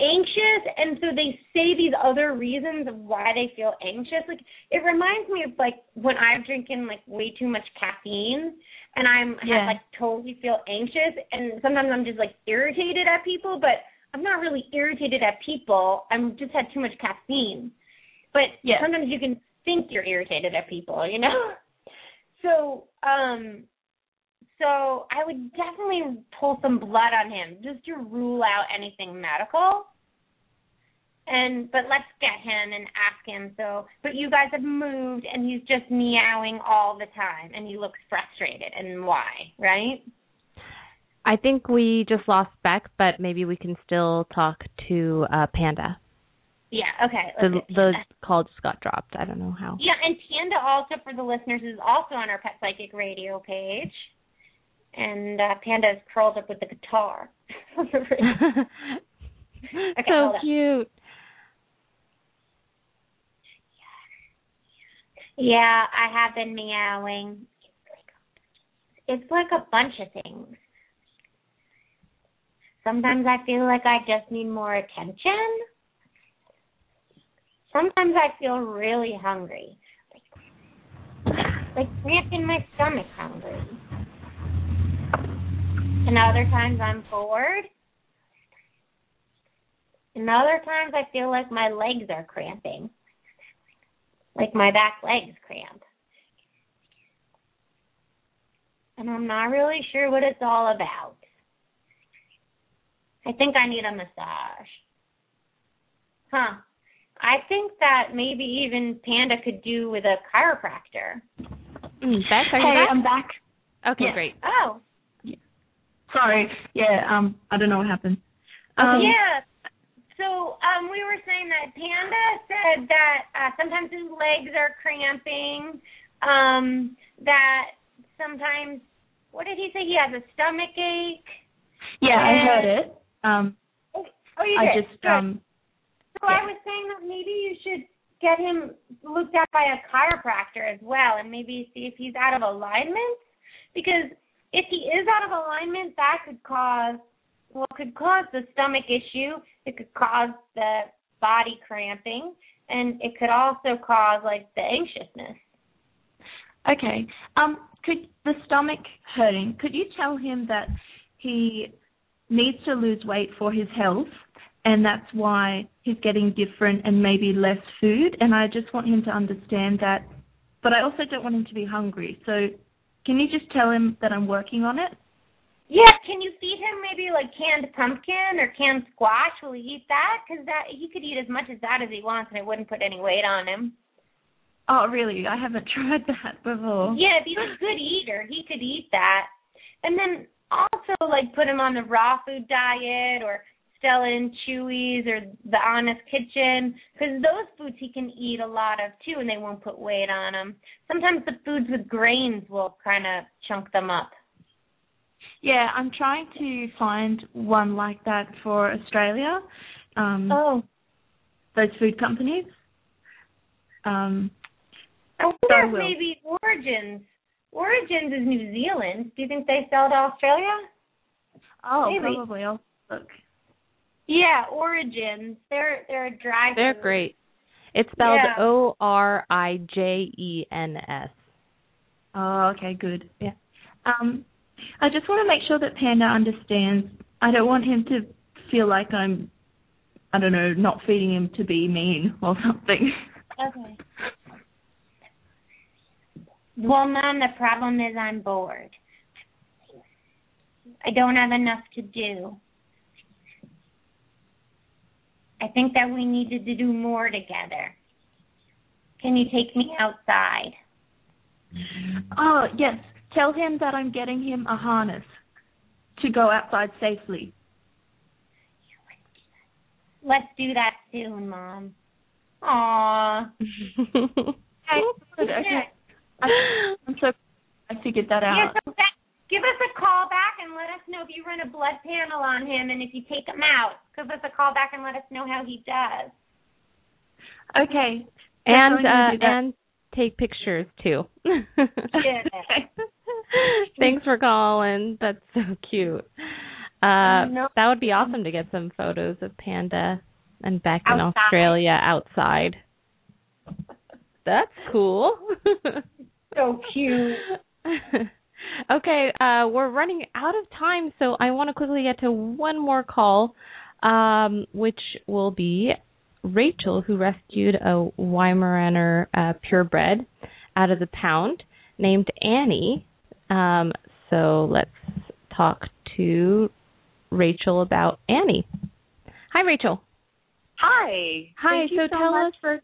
[SPEAKER 3] anxious and so they say these other reasons of why they feel anxious like it reminds me of like when i'm drinking like way too much caffeine and i'm
[SPEAKER 7] Yeah.
[SPEAKER 3] I, like totally feel anxious and sometimes i'm just like irritated at people but i'm not really irritated at people i'm just had too much caffeine but
[SPEAKER 7] Yeah.
[SPEAKER 3] sometimes you can think you're irritated at people you know *laughs* so um so I would definitely pull some blood on him just to rule out anything medical. And but let's get him and ask him. So, but you guys have moved, and he's just meowing all the time, and he looks frustrated. And why, right?
[SPEAKER 2] I think we just lost Beck, but maybe we can still talk to uh, Panda.
[SPEAKER 3] Yeah. Okay.
[SPEAKER 2] The the call just got dropped. I don't know how.
[SPEAKER 3] Yeah, and Panda also for the listeners is also on our Pet Psychic Radio page, and uh, Panda is curled up with the guitar. *laughs* *laughs*
[SPEAKER 2] so cute.
[SPEAKER 3] Yeah, I have been meowing. It's like a bunch of things. Sometimes I feel like I just need more attention. Sometimes I feel really hungry. Like cramped in my stomach hungry. And other times I'm bored. And other times I feel like my legs are cramping like my back legs cramp. And I'm not really sure what it's all about. I think I need a massage. Huh. I think that maybe even Panda could do with a chiropractor.
[SPEAKER 2] Mm, you
[SPEAKER 7] hey,
[SPEAKER 2] back?
[SPEAKER 7] I'm back.
[SPEAKER 2] okay,
[SPEAKER 7] yeah.
[SPEAKER 2] great.
[SPEAKER 3] Oh,
[SPEAKER 7] Sorry. Yeah. Um, I don't know what happened.
[SPEAKER 2] Um,
[SPEAKER 3] yeah. So um, we were saying that Panda said that uh, sometimes his legs are cramping. Um, that sometimes, what did he say? He has a stomach ache.
[SPEAKER 7] Yeah, I heard it. Um,
[SPEAKER 3] Oh, oh you
[SPEAKER 7] I
[SPEAKER 3] did.
[SPEAKER 7] just
[SPEAKER 3] Good.
[SPEAKER 7] um,
[SPEAKER 3] So I was saying that maybe you should get him looked at by a chiropractor as well, and maybe see if he's out of alignment. Because if he is out of alignment, that could cause well, could cause the stomach issue. It could cause the body cramping, and it could also cause like the anxiousness.
[SPEAKER 7] Okay. Um, could the stomach hurting? Could you tell him that he needs to lose weight for his health, and that's why he's getting different and maybe less food? And I just want him to understand that. But I also don't want him to be hungry. So, can you just tell him that I'm working on it?
[SPEAKER 3] Yeah, can you feed him maybe like canned pumpkin or canned squash? Will he eat that? Because that he could eat as much as that as he wants, and it wouldn't put any weight on him.
[SPEAKER 7] Oh, really? I haven't *laughs* tried that before.
[SPEAKER 3] Yeah, if he's a good eater, he could eat that. And then also like put him on the raw food diet or Stella and Chewy's or the Honest Kitchen because those foods he can eat a lot of too, and they won't put weight on him. Sometimes the foods with grains will kind of chunk them up.
[SPEAKER 7] Yeah, I'm trying to find one like that for Australia. Um,
[SPEAKER 3] oh,
[SPEAKER 7] those food companies. Um,
[SPEAKER 3] I wonder if maybe Origins. Origins is New Zealand. Do you think they sell to Australia?
[SPEAKER 7] oh,
[SPEAKER 3] Maybe.
[SPEAKER 7] probably. I'll look.
[SPEAKER 3] Yeah, Origins. They're they're a dry.
[SPEAKER 2] They're
[SPEAKER 3] food.
[SPEAKER 2] great. It's spelled
[SPEAKER 3] Yeah.
[SPEAKER 2] O R I J E N S.
[SPEAKER 7] Oh, okay, good. Yeah. Um, I just want to make sure that Panda understands. I don't want him to feel like I'm, I don't know, not feeding him to be mean or something.
[SPEAKER 3] Okay. Well, Mom, the problem is I'm bored. I don't have enough to do. I think that we needed to do more together. Can you take me outside?
[SPEAKER 7] Oh, yes. Tell him that I'm getting him a harness to go outside safely.
[SPEAKER 3] Let's do that soon, Mom. Aww.
[SPEAKER 7] Okay. okay. I- I'm so I figured that
[SPEAKER 3] Yeah,
[SPEAKER 7] out.
[SPEAKER 3] so that, give us a call Beck and let us know if you run a blood panel on him and if you take him out. Give us a call back and let us know how he does.
[SPEAKER 7] Okay.
[SPEAKER 2] and uh and take pictures too.
[SPEAKER 3] Yeah. *laughs*
[SPEAKER 2] Thanks for calling. That's so cute. Uh
[SPEAKER 3] No.
[SPEAKER 2] that would be awesome to get some photos of Panda and back in Australia outside. That's cool.
[SPEAKER 3] So cute. *laughs*
[SPEAKER 2] okay, uh we're running out of time, so I want to quickly get to one more call um which will be Rachel who rescued a Weimaraner uh, purebred out of the pound named Annie. Um so let's talk to Rachel about Annie. Hi Rachel.
[SPEAKER 8] Hi.
[SPEAKER 2] Hi, so
[SPEAKER 8] so
[SPEAKER 2] tell us-
[SPEAKER 8] for.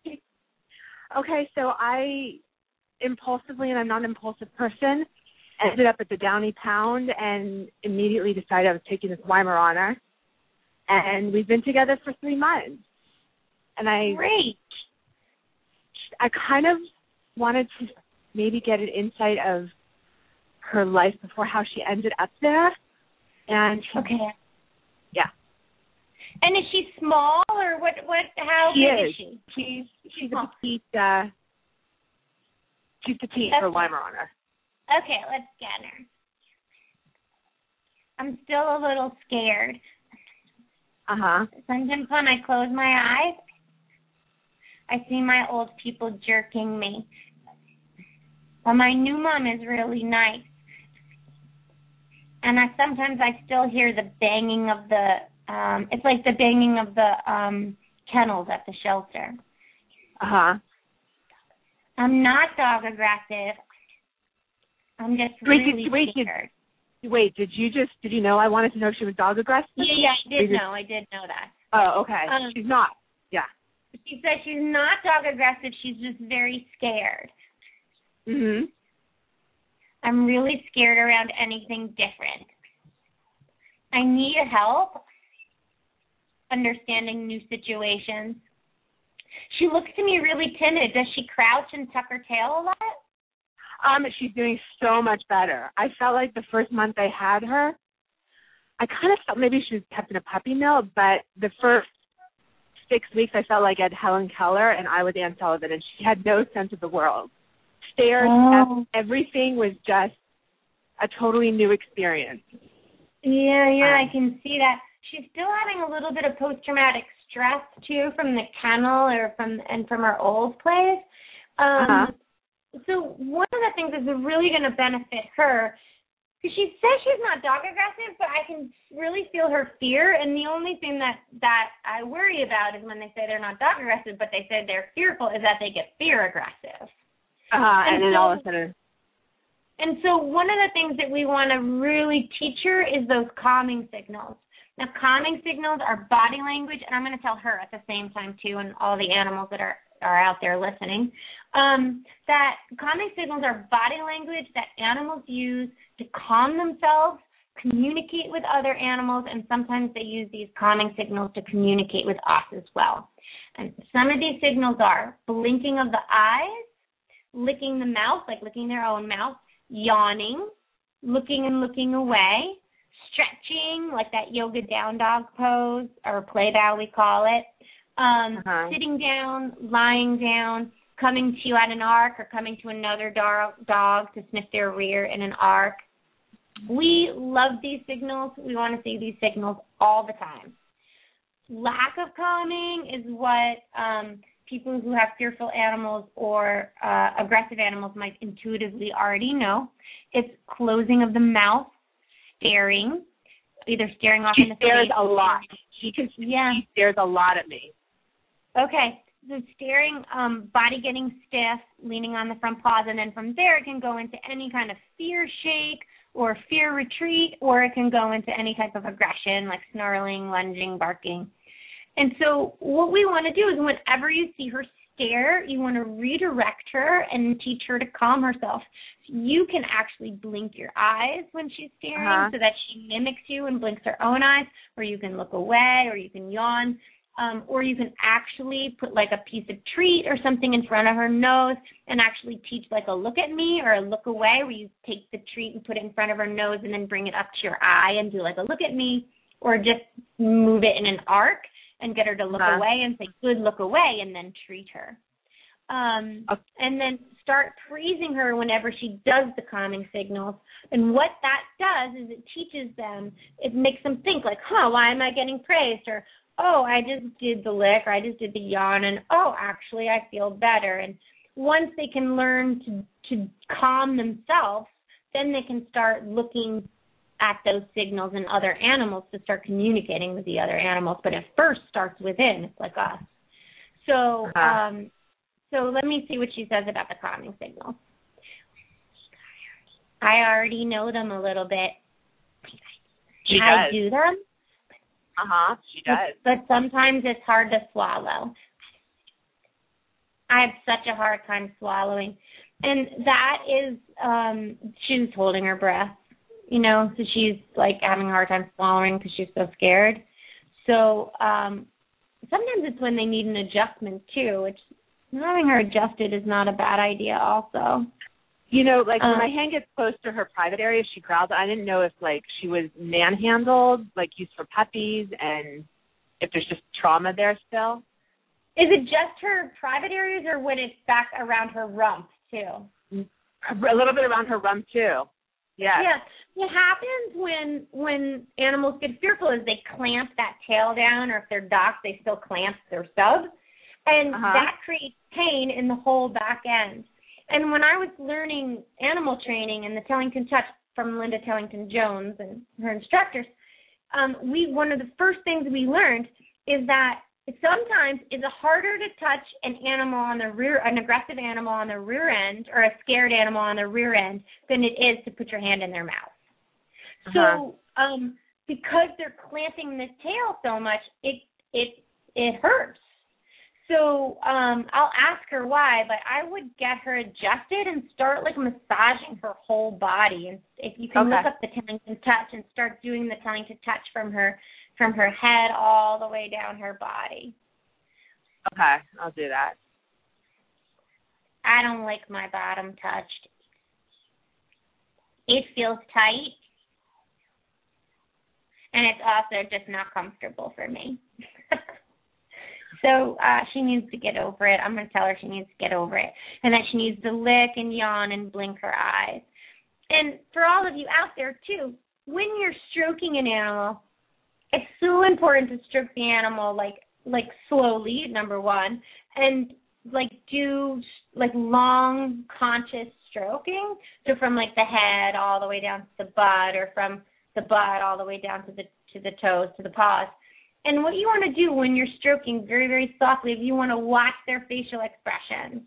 [SPEAKER 8] Okay, so I impulsively, and I'm not an impulsive person, ended up at the Downey Pound and immediately decided I was taking this Weimaraner, and we've been together for three months. And I,
[SPEAKER 3] Great.
[SPEAKER 8] I kind of wanted to maybe get an insight of her life before how she ended up there, and
[SPEAKER 3] Okay.
[SPEAKER 8] Yeah.
[SPEAKER 3] And is she small or what? What? How
[SPEAKER 8] She
[SPEAKER 3] big
[SPEAKER 8] is.
[SPEAKER 3] is she?
[SPEAKER 8] she's she's
[SPEAKER 3] Oh.
[SPEAKER 8] a petite. Uh, she's petite for a
[SPEAKER 3] Okay.
[SPEAKER 8] Weimaraner.
[SPEAKER 3] Okay, let's get her. I'm still a little scared.
[SPEAKER 8] Uh huh.
[SPEAKER 3] Sometimes when I close my eyes, I see my old people jerking me. But my new mom is really nice. And I sometimes I still hear the banging of the um it's like the banging of the um kennels at the shelter.
[SPEAKER 8] Uh huh.
[SPEAKER 3] I'm not dog aggressive. I'm just
[SPEAKER 8] Wait, did-
[SPEAKER 3] really
[SPEAKER 8] wait, did- Wait, did you just did you know I wanted to know if she was dog aggressive?
[SPEAKER 3] Yeah, yeah, I did
[SPEAKER 8] Did
[SPEAKER 3] know. I did know that.
[SPEAKER 8] Oh, okay.
[SPEAKER 3] Um,
[SPEAKER 8] she's not. Yeah.
[SPEAKER 3] She said she's not dog aggressive. She's just very scared.
[SPEAKER 8] Mhm.
[SPEAKER 3] I'm really scared around anything different. I need help understanding new situations. She looks to me really timid. Does she crouch and tuck her tail a lot?
[SPEAKER 8] Um, she's doing so much better. I felt like the first month I had her, I kind of felt maybe she was kept in a puppy mill, but the first six weeks I felt like I had Helen Keller and I was Anne Sullivan, and she had no sense of the world. Stairs,
[SPEAKER 3] Oh.
[SPEAKER 8] steps, everything was just a totally new experience.
[SPEAKER 3] Yeah, yeah,
[SPEAKER 8] Um,
[SPEAKER 3] I can see that. She's still having a little bit of post traumatic stress too from the kennel or from and from her old place. Um
[SPEAKER 8] Uh-huh.
[SPEAKER 3] So one of the things that's really going to benefit her because she says she's not dog aggressive, but I can really feel her fear. And the only thing that that I worry about is when they say they're not dog aggressive, but they say they're fearful, is that they get fear aggressive.
[SPEAKER 8] Uh-huh. And,
[SPEAKER 3] And
[SPEAKER 8] then
[SPEAKER 3] so-
[SPEAKER 8] all of a sudden,
[SPEAKER 3] And so one of the things that we want to really teach her is those calming signals. Now, calming signals are body language, and I'm going to tell her at the same time too, and all the animals that are are out there listening, um, that calming signals are body language that animals use to calm themselves communicate with other animals, and sometimes they use these calming signals to communicate with us as well. And some of these signals are blinking of the eyes, licking the mouth, like licking their own mouth, yawning, looking and looking away, stretching, like that yoga down dog pose or play bow we call it, um,
[SPEAKER 5] Uh-huh.
[SPEAKER 3] sitting down, lying down, coming to you at an arc or coming to another dog, to sniff their rear in an arc. We love these signals. We want to see these signals all the time. Lack of calming is what um, people who have fearful animals or uh, aggressive animals might intuitively already know. It's closing of the mouth, staring, either staring off
[SPEAKER 8] She
[SPEAKER 3] in the
[SPEAKER 8] stares
[SPEAKER 3] face.
[SPEAKER 8] a lot. *laughs* She can.
[SPEAKER 3] Yeah.
[SPEAKER 8] She stares a lot at me.
[SPEAKER 3] Okay. So staring, um, body getting stiff, leaning on the front paws, and then from there it can go into any kind of fear shake or fear retreat, or it can go into any type of aggression like snarling, lunging, barking. And so what we want to do is whenever you see her stare, you want to redirect her and teach her to calm herself. You can actually blink your eyes when she's staring
[SPEAKER 5] Uh-huh.
[SPEAKER 3] so that she mimics you and blinks her own eyes, or you can look away, or you can yawn um, or you can actually put like a piece of treat or something in front of her nose and actually teach like a look at me or a look away where you take the treat and put it in front of her nose and then bring it up to your eye and do like a look at me or just move it in an arc and get her to look
[SPEAKER 5] Uh-huh.
[SPEAKER 3] away and say good look away and then treat her um
[SPEAKER 8] Okay.
[SPEAKER 3] and then start praising her whenever she does the calming signals and what that does is it teaches them it makes them think like huh why am i getting praised or oh, I just did the lick or I just did the yawn and oh, actually I feel better. And once they can learn to to calm themselves, then they can start looking at those signals in other animals to start communicating with the other animals. But it first starts within, it's like us. So
[SPEAKER 5] Uh-huh.
[SPEAKER 3] um so let me see what she says about the calming signals. I already know them a little bit.
[SPEAKER 8] She
[SPEAKER 3] I do them.
[SPEAKER 8] Uh huh. She does.
[SPEAKER 3] But sometimes it's hard to swallow. I have such a hard time swallowing. And that is um she's holding her breath, you know, so she's like having a hard time swallowing because she's so scared. So um sometimes it's when they need an adjustment too, which having her adjusted is not a bad idea also.
[SPEAKER 8] You know, like when
[SPEAKER 3] Um,
[SPEAKER 8] my hand gets close to her private area, she growls. I didn't know if like she was manhandled, like used for puppies, and if there's just trauma there still.
[SPEAKER 3] Is it just her private areas or when it's back around her rump too?
[SPEAKER 8] A little bit around her rump too. Yeah.
[SPEAKER 3] Yeah. What happens when when animals get fearful is they clamp that tail down, or if they're docked, they still clamp their stub, and
[SPEAKER 8] Uh-huh.
[SPEAKER 3] that creates pain in the whole back end. And when I was learning animal training and the Tellington Touch from Linda Tellington Jones and her instructors, um, we one of the first things we learned is that sometimes it's harder to touch an animal on the rear, an aggressive animal on the rear end, or a scared animal on the rear end, than it is to put your hand in their mouth. So, um, because they're clamping the tail so much, it it it hurts. So um I'll ask her why, but I would get her adjusted and start like massaging her whole body. And if you can look up the Tellington Touch and start doing the Tellington Touch from her from her head all the way down her body.
[SPEAKER 8] Okay, I'll do that.
[SPEAKER 3] I don't like my bottom touched. It feels tight. And it's also just not comfortable for me. *laughs* so uh she needs to get over it. I'm gonna tell her she needs to get over it. And that she needs to lick and yawn and blink her eyes. And for all of you out there too, when you're stroking an animal, it's so important to stroke the animal like like slowly, number one, and like do like long conscious stroking. So from like the head all the way down to the butt or from the butt all the way down to the to the toes, to the paws. And what you want to do when you're stroking very, very softly is you want to watch their facial expressions.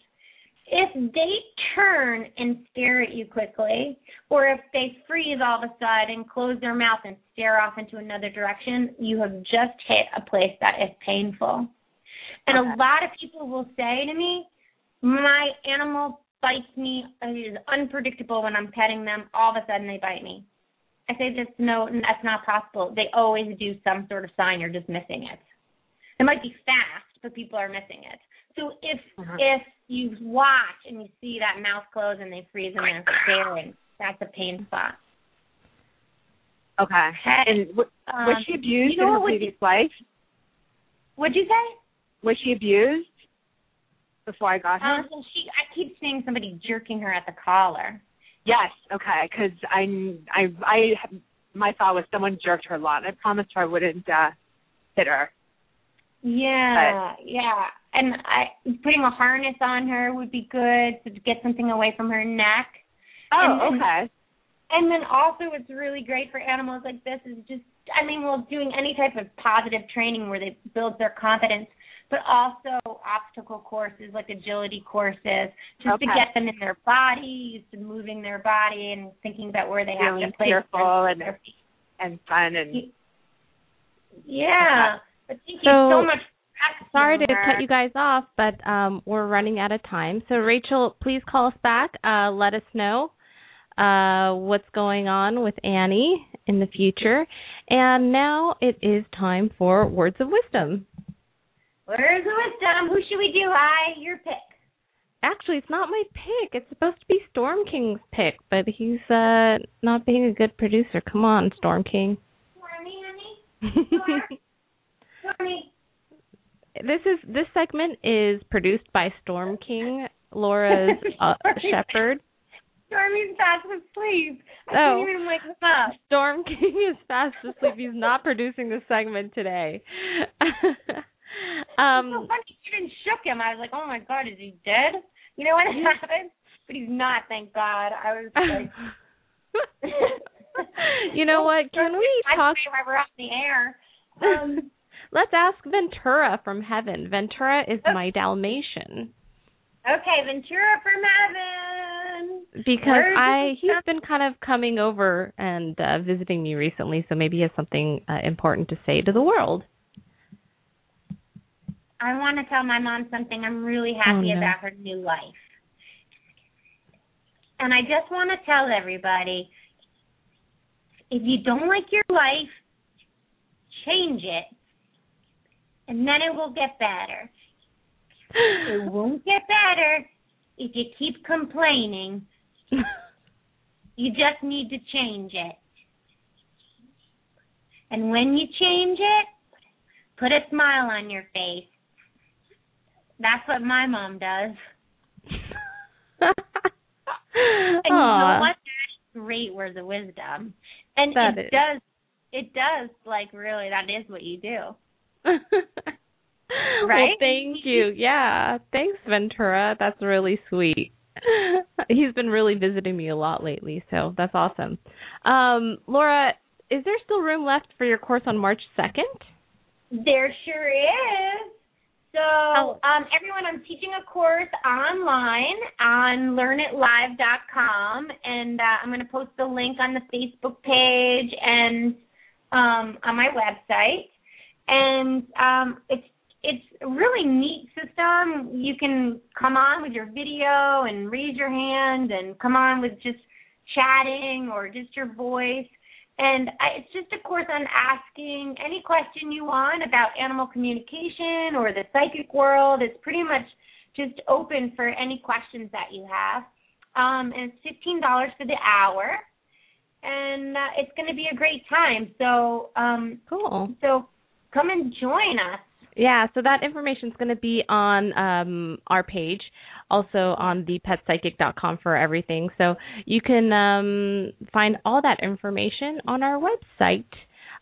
[SPEAKER 3] If they turn and stare at you quickly, or if they freeze all of a sudden, and close their mouth and stare off into another direction, you have just hit a place that is painful. And a lot of people will say to me, my animal bites me. It is unpredictable when I'm petting them. All of a sudden they bite me. I say this no, that's not possible. They always do some sort of sign. You're just missing it. It might be fast, but people are missing it. So if
[SPEAKER 8] Uh-huh.
[SPEAKER 3] if you watch and you see that mouth close and they freeze and they're staring, that's a pain spot.
[SPEAKER 8] Okay. And w-
[SPEAKER 3] Um,
[SPEAKER 8] was she abused
[SPEAKER 3] you know
[SPEAKER 8] in her previous life?
[SPEAKER 3] What'd you say?
[SPEAKER 8] Was she abused before I got her?
[SPEAKER 3] Um, she, I keep seeing somebody jerking her at the collar.
[SPEAKER 8] Yes. Okay. Because I, I, I, my thought was someone jerked her a lot. I promised her I wouldn't uh, hit her.
[SPEAKER 3] Yeah, yeah. And I putting a harness on her would be good to get something away from her neck.
[SPEAKER 8] Oh,
[SPEAKER 3] And- and-
[SPEAKER 8] okay.
[SPEAKER 3] And then also what's really great for animals like this is just I mean, well doing any type of positive training where they build their confidence, but also obstacle courses like agility courses, just to get them in their bodies to moving their body and thinking about where they have to
[SPEAKER 8] fearful
[SPEAKER 3] their,
[SPEAKER 8] and-
[SPEAKER 3] their feet.
[SPEAKER 8] And fun and
[SPEAKER 3] Yeah. But thank you
[SPEAKER 2] So-
[SPEAKER 3] so much
[SPEAKER 2] Sorry to cut you guys off, but um, we're running out of time. So Rachel, please call us back. Uh, let us know uh, what's going on with Annie in the future. And now it is time for words of wisdom.
[SPEAKER 3] Where's the wisdom? Who should we do? I your pick.
[SPEAKER 2] Actually, it's not my pick. It's supposed to be Storm King's pick, but he's uh, not being a good producer. Come on, Storm King.
[SPEAKER 3] Stormy, honey. *laughs* Stormy.
[SPEAKER 2] this is this segment is produced by Storm King, Laura's *laughs* uh, shepherd.
[SPEAKER 3] Stormy's fast asleep. I
[SPEAKER 2] Oh.
[SPEAKER 3] can't even wake him up.
[SPEAKER 2] Storm King is fast asleep. He's not producing the segment today. *laughs*
[SPEAKER 3] so
[SPEAKER 2] um,
[SPEAKER 3] funny she didn't shook him. I was like, Oh my god, is he dead? You know what happened? But he's not, thank God. I was like *laughs*
[SPEAKER 2] you know *laughs* what? Can we
[SPEAKER 3] I
[SPEAKER 2] talk?
[SPEAKER 3] while we're on the air. Um *laughs*
[SPEAKER 2] Let's ask Ventura from heaven. Ventura is
[SPEAKER 3] Oh.
[SPEAKER 2] my Dalmatian
[SPEAKER 3] Okay, Ventura from heaven.
[SPEAKER 2] because I he's been kind of coming over and uh, visiting me recently, so maybe he has something uh, important to say to the world.
[SPEAKER 3] I want to tell my mom something. I'm really oh, happy
[SPEAKER 2] Oh, no.
[SPEAKER 3] about her new life. And I just want to tell everybody if you don't like your life, change it, and then it will get better. *gasps* It won't get better if you keep complaining. *laughs* You just need to change it. And when you change it, put a smile on your face. That's what my mom does. *laughs* And you know what? That's great words of wisdom. And
[SPEAKER 2] That
[SPEAKER 3] it
[SPEAKER 2] is.
[SPEAKER 3] does it does like really that is what you do. *laughs*
[SPEAKER 2] Well,
[SPEAKER 3] Right?
[SPEAKER 2] thank you. Yeah. Thanks, Ventura. That's really sweet. *laughs* He's been really visiting me a lot lately, so that's awesome. Um, Laura, is there still room left for your course on March 2nd?
[SPEAKER 3] There sure is. So, um, everyone, I'm teaching a course online on learnitlive.com, and uh, I'm going to post the link on the Facebook page and um, on my website. And um, it's it's a really neat system. You can come on with your video and raise your hand, and come on with just chatting or just your voice. And I, it's just a course on asking any question you want about animal communication or the psychic world. It's pretty much just open for any questions that you have. Um, and it's fifteen dollars for the hour, and uh, it's going to be a great time. So, um,
[SPEAKER 2] Cool.
[SPEAKER 3] so come and join us.
[SPEAKER 2] Yeah, so that information is going to be on um, our page, also on the petpsychic.com for everything. So you can um, find all that information on our website.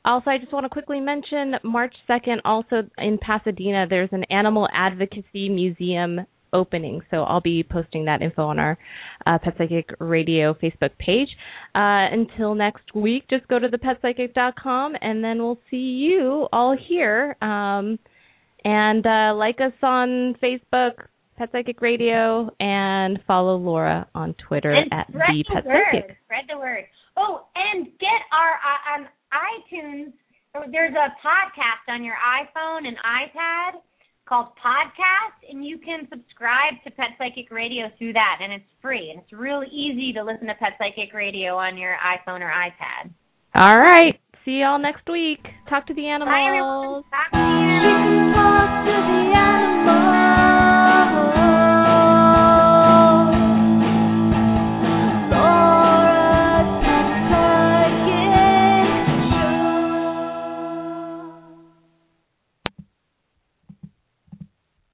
[SPEAKER 2] Also, I just want to quickly mention March 2nd, also in Pasadena, there's an animal advocacy museum opening. So I'll be posting that info on our uh, Pet Psychic Radio Facebook page. Uh, until next week, just go to thepetpsychic.com and then we'll see you all here. Um, and uh, like us on Facebook, Pet Psychic Radio, and follow Laura on Twitter
[SPEAKER 3] and
[SPEAKER 2] at
[SPEAKER 3] the
[SPEAKER 2] Pet
[SPEAKER 3] word.
[SPEAKER 2] Psychic.
[SPEAKER 3] Spread the word. Oh, and get our uh, on iTunes. There's a podcast on your iPhone and iPad called Podcast, and you can subscribe to Pet Psychic Radio through that, and it's free. And it's really easy to listen to Pet Psychic Radio on your iPhone or iPad.
[SPEAKER 2] All right. See y'all next week. Talk to the animals.
[SPEAKER 3] Bye, everyone. Talk to you.
[SPEAKER 9] Talk to the animals.